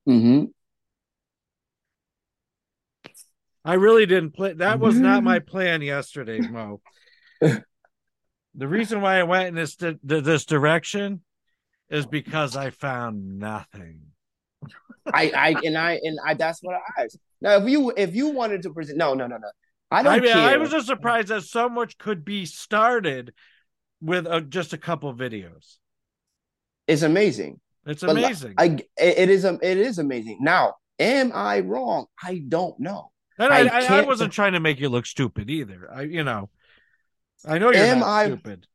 Speaker 2: mm-hmm
Speaker 1: I really didn't plan. That was not my plan yesterday, Mo. <laughs> the reason why I went in this this direction is because I found nothing.
Speaker 2: I, I and I and I that's what I asked. Now if you if you wanted to present no no no no. I don't
Speaker 1: I mean,
Speaker 2: care.
Speaker 1: I was just surprised that so much could be started with uh just a couple videos.
Speaker 2: it's amazing.
Speaker 1: It's
Speaker 2: But, like,
Speaker 1: amazing.
Speaker 2: I it is um it is amazing. Now, am I wrong? I don't know.
Speaker 1: and I,
Speaker 2: I
Speaker 1: I, wasn't trying to make you look stupid either. I, you know, I know you're
Speaker 2: Am
Speaker 1: not
Speaker 2: I-
Speaker 1: stupid.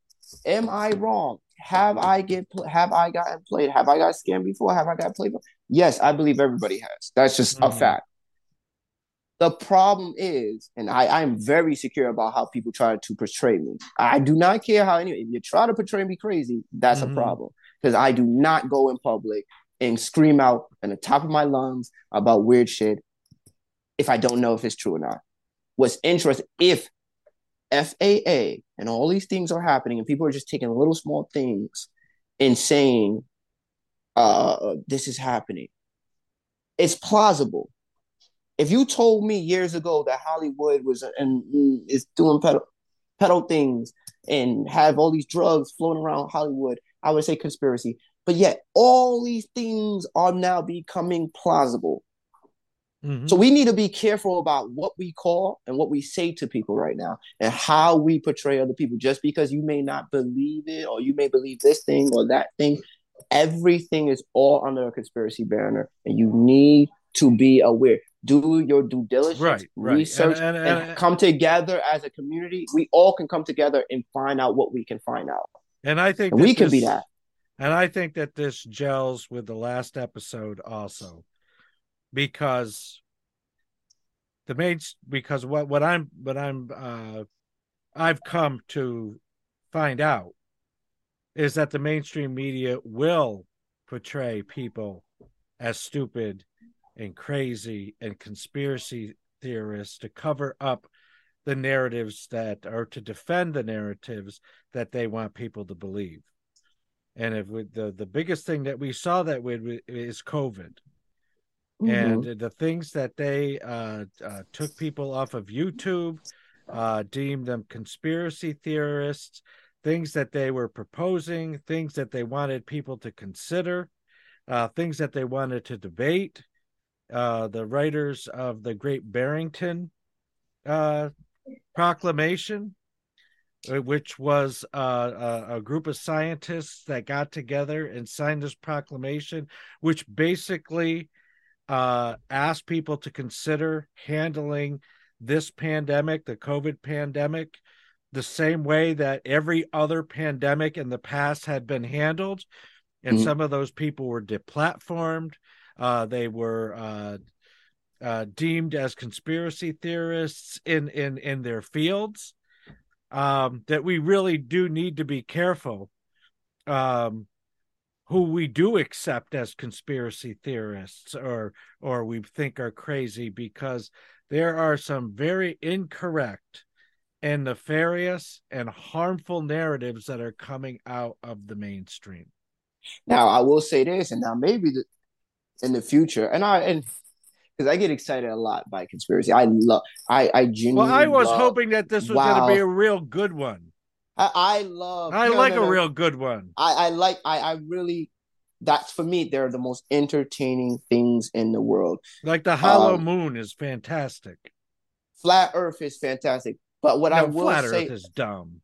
Speaker 2: Am I wrong? Have I get have I gotten played? Have I got scammed before? Have I got played? before? Yes, I believe everybody has. That's just a
Speaker 1: Mhm.
Speaker 2: fact. The problem is, and I, I am very secure about how people try to portray me. I do not care how any if you try to portray me crazy, that's
Speaker 1: Mhm.
Speaker 2: a problem. Because I do not go in public and scream out in the top of my lungs about weird shit if I don't know if it's true or not. What's interesting, if FAA and all these things are happening and people are just taking little small things and saying, uh, this is happening, it's plausible. If you told me years ago that Hollywood was and is doing pedal pedo things and have all these drugs floating around Hollywood, I would say conspiracy. But yet, all these things are now becoming plausible.
Speaker 1: Mhm.
Speaker 2: So we need to be careful about what we call and what we say to people right now and how we portray other people. Just because you may not believe it or you may believe this thing or that thing, everything is all under a conspiracy banner and you need to be aware. Do your due diligence,
Speaker 1: Right, right.
Speaker 2: research,
Speaker 1: And-
Speaker 2: and,
Speaker 1: and- and-
Speaker 2: come together as a community. We all can come together and find out what we can find out.
Speaker 1: and I think
Speaker 2: we can be that.
Speaker 1: And I think that this gels with the last episode also, because the main because what what I'm what I'm uh I've come to find out is that the mainstream media will portray people as stupid and crazy and conspiracy theorists to cover up the narratives that are to defend the narratives that they want people to believe. And if we, the the biggest thing that we saw that with is COVID, and
Speaker 2: Mhm.
Speaker 1: the things that they uh, uh, took people off of YouTube, uh, deemed them conspiracy theorists, things that they were proposing, things that they wanted people to consider, uh, things that they wanted to debate. Uh, the writers of the Great Barrington uh, Proclamation, which was uh, a group of scientists that got together and signed this proclamation, which basically uh, ask people to consider handling this pandemic, the COVID pandemic, the same way that every other pandemic in the past had been handled. And
Speaker 2: Mhm.
Speaker 1: some of those people were deplatformed. Uh, they were uh, uh, deemed as conspiracy theorists in in in their fields. Um, that we really do need to be careful um, who we do accept as conspiracy theorists or or we think are crazy because there are some very incorrect and nefarious and harmful narratives that are coming out of the mainstream.
Speaker 2: Now I will say this, and now maybe the, in the future, and I and because I get excited a lot by conspiracy. I love. I I genuinely. Well.
Speaker 1: I was
Speaker 2: love-
Speaker 1: hoping that this was
Speaker 2: Wow.
Speaker 1: going to be a real good one.
Speaker 2: I, I love.
Speaker 1: I
Speaker 2: no,
Speaker 1: like
Speaker 2: no,
Speaker 1: a
Speaker 2: no.
Speaker 1: real good one.
Speaker 2: I I like. I I really. That's for me. They're the most entertaining things in the world.
Speaker 1: Like the Hollow
Speaker 2: Um,
Speaker 1: Moon is fantastic.
Speaker 2: Flat Earth is fantastic, but what I will
Speaker 1: Flat
Speaker 2: say,
Speaker 1: Earth is dumb.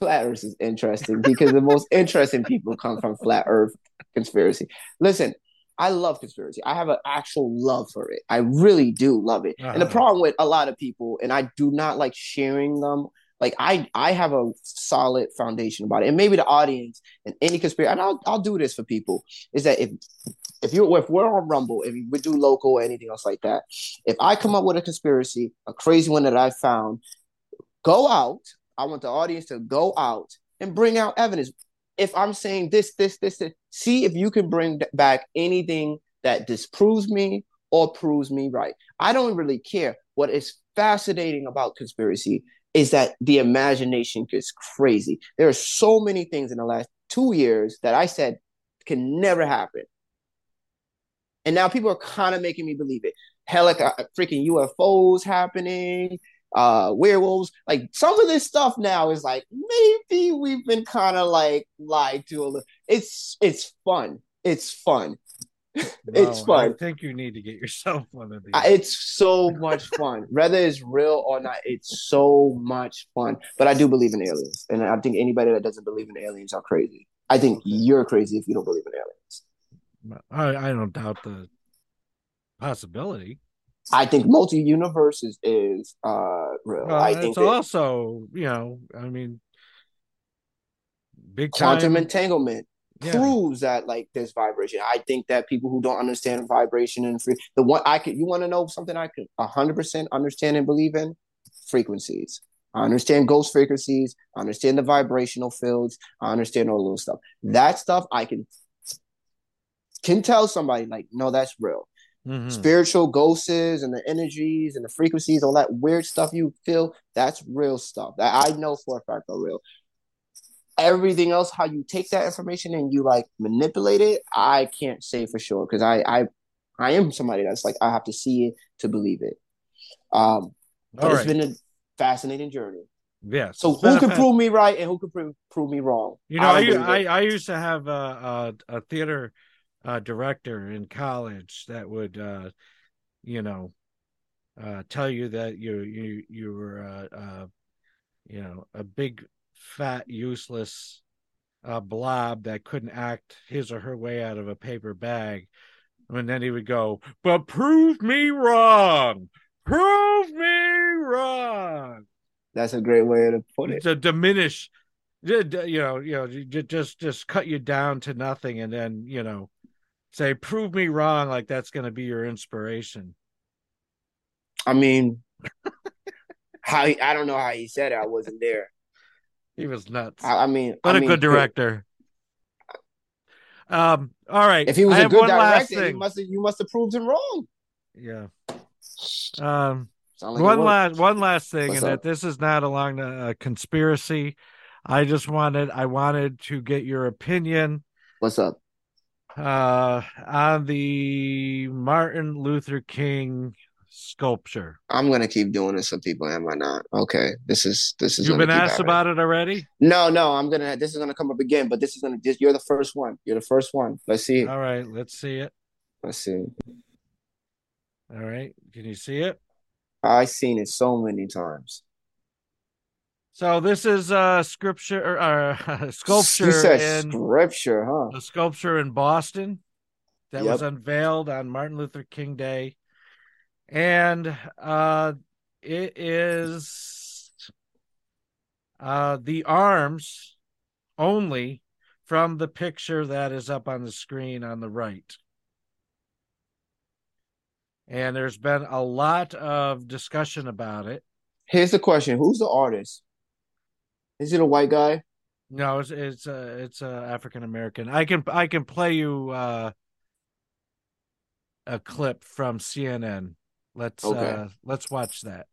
Speaker 2: Flat Earth is interesting because the most <laughs> interesting people come from Flat Earth conspiracy. Listen, I love conspiracy. I have an actual love for it. I really do love it. And the
Speaker 1: Uh-huh.
Speaker 2: problem with a lot of people, and I do not like sharing them. Like I, I have a solid foundation about it, and maybe the audience and any conspiracy. And I'll, I'll do this for people. Is that if, if you, if we're on Rumble, if we do local or anything else like that, if I come up with a conspiracy, a crazy one that I found, go out. I want the audience to go out and bring out evidence. If I'm saying this, this, this, this see if you can bring back anything that disproves me or proves me right. I don't really care. What is fascinating about conspiracy is that the imagination gets crazy. There are so many things in the last two years that I said can never happen. And now people are kind of making me believe it. Hell, like uh, freaking UFOs happening, uh, werewolves. Like some of this stuff now is like maybe we've been kind of like lied to a little. It's it's fun. It's fun. <laughs> It's
Speaker 1: fun. I think you need to get yourself one of these.
Speaker 2: It's so much fun. Whether it's real or not, it's so much fun. But I do believe in aliens. And I think anybody that doesn't believe in aliens are crazy. I think you're crazy if you don't believe in aliens.
Speaker 1: I, I don't doubt the possibility.
Speaker 2: I think multi universes is uh real.
Speaker 1: Well,
Speaker 2: I
Speaker 1: it's
Speaker 2: think that
Speaker 1: also, you know, I mean, big
Speaker 2: quantum
Speaker 1: time.
Speaker 2: entanglement
Speaker 1: yeah.
Speaker 2: proves that like there's vibration. I think that people who don't understand vibration and free the one I could you want to know something I could hundred percent understand and believe in frequencies. I understand ghost frequencies. I understand the vibrational fields. I understand all those stuff. That stuff I can can tell somebody like, no, that's real.
Speaker 1: Mhm.
Speaker 2: Spiritual ghosts and the energies and the frequencies, all that weird stuff you feel, that's real stuff. That I know for a fact are real. Everything else, how you take that information and you like manipulate it, I can't say for sure because I I I am somebody that's like I have to see it to believe it. Um, but
Speaker 1: All
Speaker 2: it's
Speaker 1: right.
Speaker 2: been a fascinating journey.
Speaker 1: yeah
Speaker 2: So who can prove me right and who can prove prove me wrong?
Speaker 1: You know, I,
Speaker 2: believe
Speaker 1: I. I used to have a, a, a theater uh, director in college that would, uh, you know, uh, tell you that you you you were, uh, uh, you know, a big, fat, useless uh, blob that couldn't act his or her way out of a paper bag, and then he would go, "But prove me wrong, prove me wrong."
Speaker 2: That's a great way to put it.
Speaker 1: to diminish you know you know ju- just just cut you down to nothing and then you know say prove me wrong like that's going to be your inspiration
Speaker 2: I mean, <laughs> how he, I don't know how he said it. I wasn't there.
Speaker 1: He was nuts.
Speaker 2: I, I mean,
Speaker 1: but
Speaker 2: I
Speaker 1: a
Speaker 2: mean,
Speaker 1: good director. Um all right.
Speaker 2: If he was
Speaker 1: I
Speaker 2: a good director, must you must have proved him wrong.
Speaker 1: yeah. Um
Speaker 2: like
Speaker 1: one last one last thing
Speaker 2: What's
Speaker 1: and
Speaker 2: up?
Speaker 1: that this is not along the uh, conspiracy. I just wanted i wanted to get your opinion.
Speaker 2: What's up?
Speaker 1: uh on the martin luther king sculpture
Speaker 2: I'm gonna keep doing this for people, am I not? Okay, this is this is.
Speaker 1: you've been asked
Speaker 2: happening.
Speaker 1: about it already
Speaker 2: No, no, I'm gonna. This is gonna come up again, but this is gonna. This, you're the first one. You're the first one. Let's see. it.
Speaker 1: all right let's see it
Speaker 2: Let's see.
Speaker 1: all right can you see it
Speaker 2: I've seen it so many times.
Speaker 1: so this is uh scripture or uh, <laughs> sculpture
Speaker 2: You said
Speaker 1: in
Speaker 2: scripture, huh?
Speaker 1: a sculpture in boston that
Speaker 2: Yep.
Speaker 1: was unveiled on Martin Luther King Day. And uh, it is uh, the arms only from the picture that is up on the screen on the right. And there's been a lot of discussion about it.
Speaker 2: Here's the question: Who's the artist? Is it a white guy?
Speaker 1: No, it's it's uh, it's uh, African American. I can I can play you uh, a clip from CNN. Let's
Speaker 2: Okay.
Speaker 1: uh, let's watch that.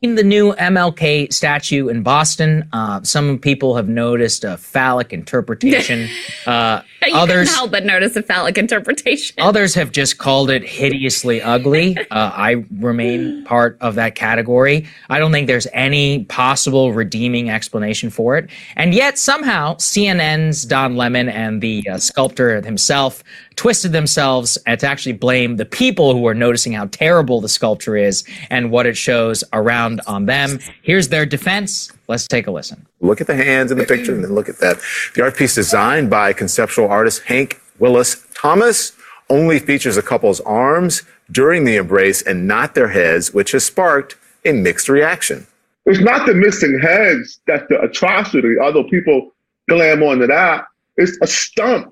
Speaker 7: In the new MLK statue in Boston, uh, some people have noticed a phallic interpretation. <laughs> uh, <laughs>
Speaker 8: You
Speaker 7: Others-
Speaker 8: couldn't help but notice a phallic interpretation.
Speaker 7: others have just called it hideously ugly. <laughs> Uh, I remain part of that category. I don't think there's any possible redeeming explanation for it. And yet, somehow, CNN's Don Lemon and the uh, sculptor himself twisted themselves to actually blame the people who are noticing how terrible the sculpture is and what it shows around on them. Here's their defense. Let's take a listen.
Speaker 9: Look at the hands in the picture and then look at that. The art piece designed by conceptual artist Hank Willis Thomas only features a couple's arms during the embrace and not their heads, which has sparked a mixed reaction.
Speaker 10: It's not the missing heads that's the atrocity, although people glam onto that. It's a stump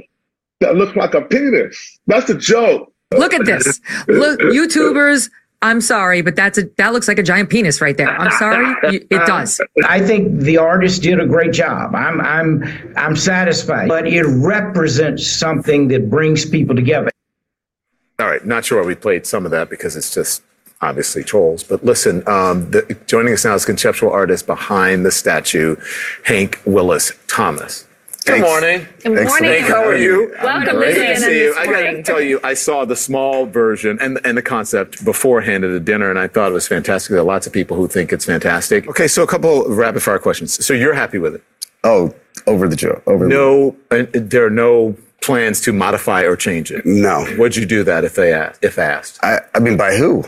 Speaker 10: that looks like a penis. That's a joke.
Speaker 11: Look at this. Look, YouTubers. I'm sorry, but that's a that looks like a giant penis right there. I'm sorry, it does.
Speaker 12: I think the artist did a great job. I'm I'm I'm satisfied. But it represents something that brings people together.
Speaker 9: All right, not sure why we played some of that because it's just obviously trolls. But listen, um, the, joining us now is conceptual artist behind the statue, Hank Willis Thomas. Good
Speaker 13: Thanks.
Speaker 9: morning.
Speaker 8: Good
Speaker 13: Thanks for
Speaker 8: morning.
Speaker 9: Hank, how are you?
Speaker 8: Welcome to
Speaker 9: Great to see you. I got to tell you, I saw the small version and and the concept beforehand at a dinner, and I thought it was fantastic. There are lots of people who think it's fantastic. Okay, so a couple of rapid fire questions. So you're happy with it?
Speaker 13: Oh, over the joke. Over
Speaker 9: No, uh, there are no plans to modify or change it.
Speaker 13: no.
Speaker 9: Would you do that if they asked? If asked?
Speaker 13: I, I mean, by who?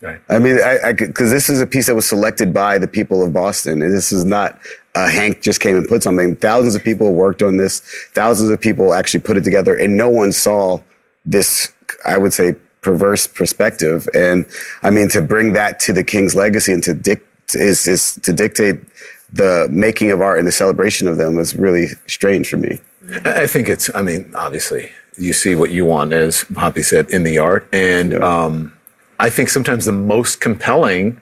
Speaker 9: Right.
Speaker 13: I mean, I because this is a piece that was selected by the people of Boston, and this is not uh, Hank just came and put something. Thousands of people worked on this. Thousands of people actually put it together, and no one saw this. I would say perverse perspective, and I mean to bring that to the king's legacy and to dic- is is to dictate the making of art and the celebration of them was really strange for me.
Speaker 9: I think it's, I mean, obviously, you see what you want, as Poppy said, in the art. And um, I think sometimes the most compelling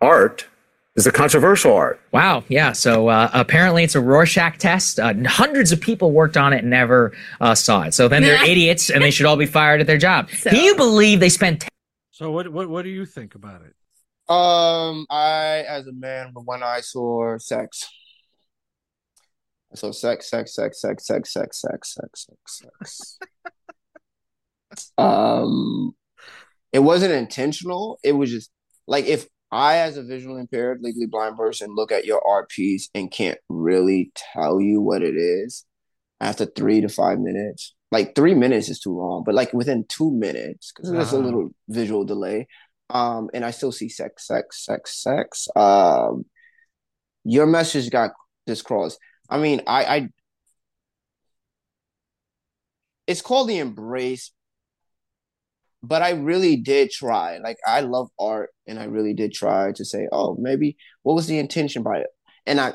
Speaker 9: art is the controversial art.
Speaker 7: Wow. Yeah. So uh, apparently it's a Rorschach test. Uh, hundreds of people worked on it and never uh, saw it. So then they're <laughs> idiots and they should all be fired at their job. Can you believe they spent
Speaker 1: So what what what do you think about it?
Speaker 2: Um, I, as a man with one eye, saw sex. I saw sex, sex, sex, sex, sex, sex, sex, sex, sex, sex. <laughs> um, it wasn't intentional. It was just like if I, as a visually impaired, legally blind person, look at your art piece and can't really tell you what it is after three to five minutes. Like three minutes is too long, but like within two minutes, because there's a
Speaker 1: Uh-huh.
Speaker 2: little visual delay. Um, and I still see sex, sex, sex, sex. Um, your message got this crossed. I mean, I, I, it's called the embrace, but I really did try. Like, I love art, and I really did try to say, oh, maybe what was the intention by it? And I,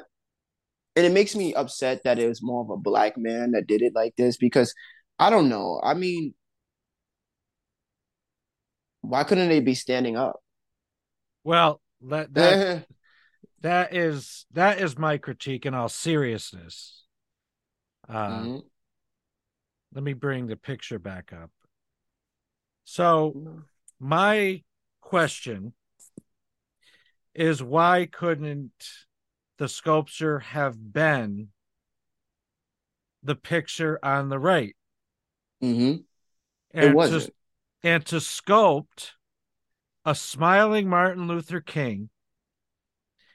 Speaker 2: and it makes me upset that it was more of a black man that did it like this because I don't know. I mean, why couldn't they be standing up?
Speaker 1: Well, that <laughs> that that is that is my critique in all seriousness. Uh,
Speaker 2: Mhm.
Speaker 1: Let me bring the picture back up. So, my question is why couldn't the sculpture have been the picture on the right?
Speaker 2: Mm-hmm.
Speaker 1: And
Speaker 2: It
Speaker 1: to-
Speaker 2: wasn't.
Speaker 1: and to sculpt a smiling Martin Luther King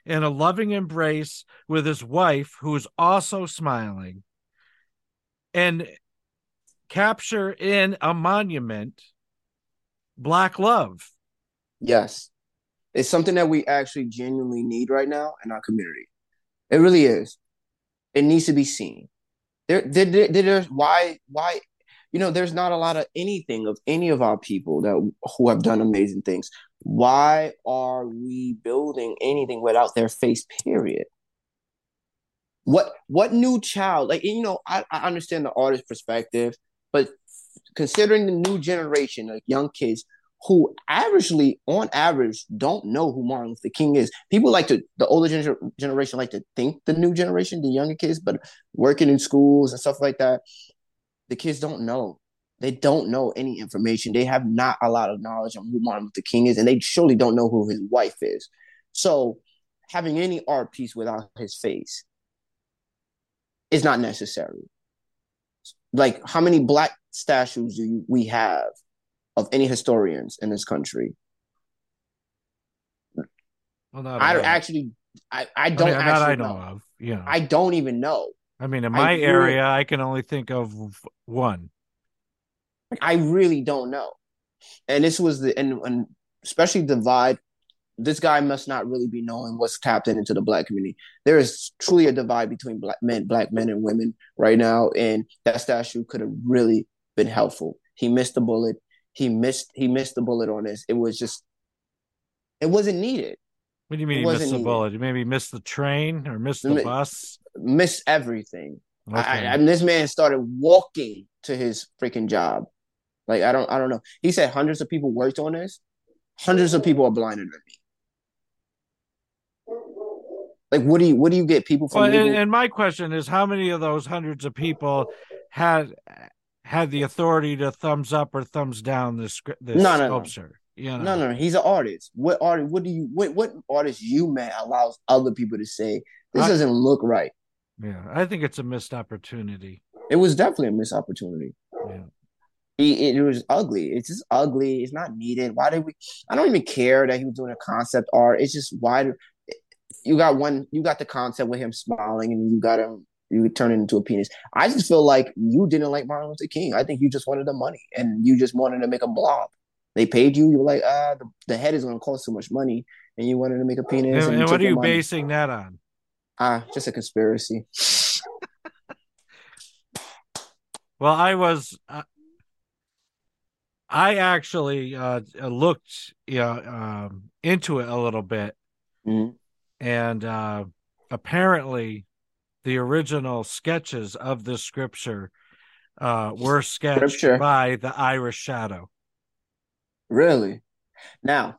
Speaker 1: in a loving embrace with his wife, who is also smiling, and capture in a monument black love.
Speaker 2: Yes. It's something that we actually genuinely need right now in our community. It really is. It needs to be seen. There, there, there, there's why, why you know, there's not a lot of anything of any of our people that who have done amazing things. Why are we building anything without their face? Period. What what new child like you know I, I understand the artist perspective, but considering the new generation, like young kids who averagely, on average, don't know who Martin Luther King is. People like to, the older gener- generation like to think the new generation, the younger kids, but working in schools and stuff like that, the kids don't know. They don't know any information. They have not a lot of knowledge on who Martin Luther King is, and they surely don't know who his wife is. So, having any art piece without his face is not necessary. Like, how many black statues do you, we have of any historians in this country?
Speaker 1: Well,
Speaker 2: I
Speaker 1: lot.
Speaker 2: actually, I, I
Speaker 1: I
Speaker 2: don't
Speaker 1: mean, that
Speaker 2: actually
Speaker 1: I know
Speaker 2: know.
Speaker 1: of. You know,
Speaker 2: I don't even know.
Speaker 1: I mean, in
Speaker 2: I
Speaker 1: my
Speaker 2: really-
Speaker 1: area, I can only think of one.
Speaker 2: Like, I really don't know. And this was the and, and especially divide. This guy must not really be knowing what's tapped into the black community. There is truly a divide between black men, black men and women right now, and that statue could have really been helpful. He missed the bullet. He missed he missed the bullet on this. It was just it wasn't needed.
Speaker 1: What do you mean
Speaker 2: It
Speaker 1: he missed the
Speaker 2: needed.
Speaker 1: bullet? You maybe missed the train or missed the bus?
Speaker 2: Miss everything. I,
Speaker 1: Okay.
Speaker 2: I, and this man started walking to his freaking job. Like I don't I don't know. He said hundreds of people worked on this. Hundreds of people are blinder than me. Like what do you what do you get people from
Speaker 1: Well, and, and my question is, how many of those hundreds of people had had the authority to thumbs up or thumbs down this this
Speaker 2: No, no, no.
Speaker 1: sculpture? You know,
Speaker 2: No, no, no. He's an artist. What artist? What do you? What what artist you met allows other people to say this
Speaker 1: I-
Speaker 2: doesn't look right?
Speaker 1: yeah, I think it's a missed opportunity.
Speaker 2: It was definitely a missed opportunity.
Speaker 1: Yeah.
Speaker 2: He, it, was ugly. It's just ugly. It's not needed. Why did we? I don't even care that he was doing a concept art. It's just why you got one? You got the concept with him smiling, and you got him. You turn it into a penis. I just feel like you didn't like Martin Luther King. I think you just wanted the money, and you just wanted to make a blob. They paid you. You were like, ah, the, the head is going to cost so much money, and you wanted to make a penis.
Speaker 1: And,
Speaker 2: you
Speaker 1: and what are you
Speaker 2: money.
Speaker 1: basing that on?
Speaker 2: Ah, just a conspiracy. <laughs>
Speaker 1: Well, I was. Uh, I actually uh, looked, you know, um, into it a little bit,
Speaker 2: Mhm.
Speaker 1: And uh, apparently, the original sketches of this scripture uh, were sketched
Speaker 2: Scripture.
Speaker 1: by the Irish Shadow.
Speaker 2: Really? Now,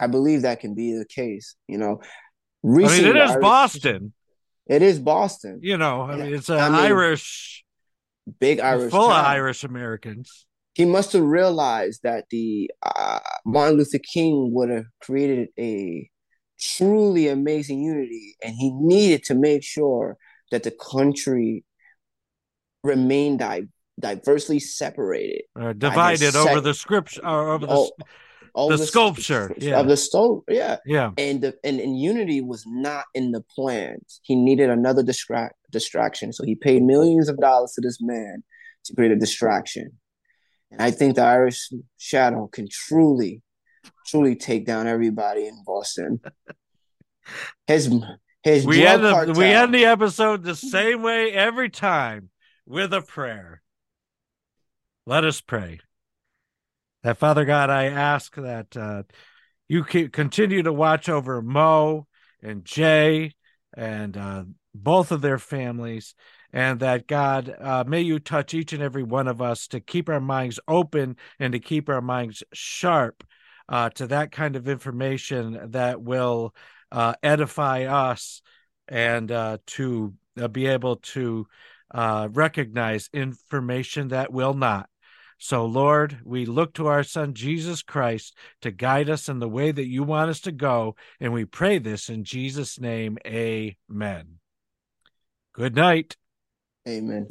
Speaker 2: I believe that can be the case. You know,
Speaker 1: I mean,
Speaker 2: recently,
Speaker 1: it is
Speaker 2: Irish-
Speaker 1: Boston.
Speaker 2: It is Boston.
Speaker 1: You know, I mean, it's an
Speaker 2: I mean,
Speaker 1: Irish,
Speaker 2: big Irish,
Speaker 1: full of. Irish Americans.
Speaker 2: He must have realized that the uh, Martin Luther King would have created a truly amazing unity, and he needed to make sure that the country remained di- diversely separated,
Speaker 1: Uh, divided
Speaker 2: the
Speaker 1: over
Speaker 2: sect-
Speaker 1: the scripture, or over the,
Speaker 2: Oh, over
Speaker 1: the sculpture. Yeah.
Speaker 2: of the stone Yeah,
Speaker 1: yeah.
Speaker 2: and the and, and unity was not in the plans. He needed another distract distraction, so he paid millions of dollars to this man to create a distraction. And I think the Irish Shadow can truly, truly take down everybody in Boston. <laughs> His his
Speaker 1: we end the, we end the episode the same way every time with a prayer. Let us pray. That Father God, I ask that uh, you keep, continue to watch over Mo and Jay and uh, both of their families, and that God, uh, may you touch each and every one of us to keep our minds open and to keep our minds sharp uh, to that kind of information that will uh, edify us and uh, to uh, be able to uh, recognize information that will not. So, Lord, we look to our Son Jesus Christ to guide us in the way that you want us to go, and we pray this in Jesus' name. Amen. Good night.
Speaker 2: Amen.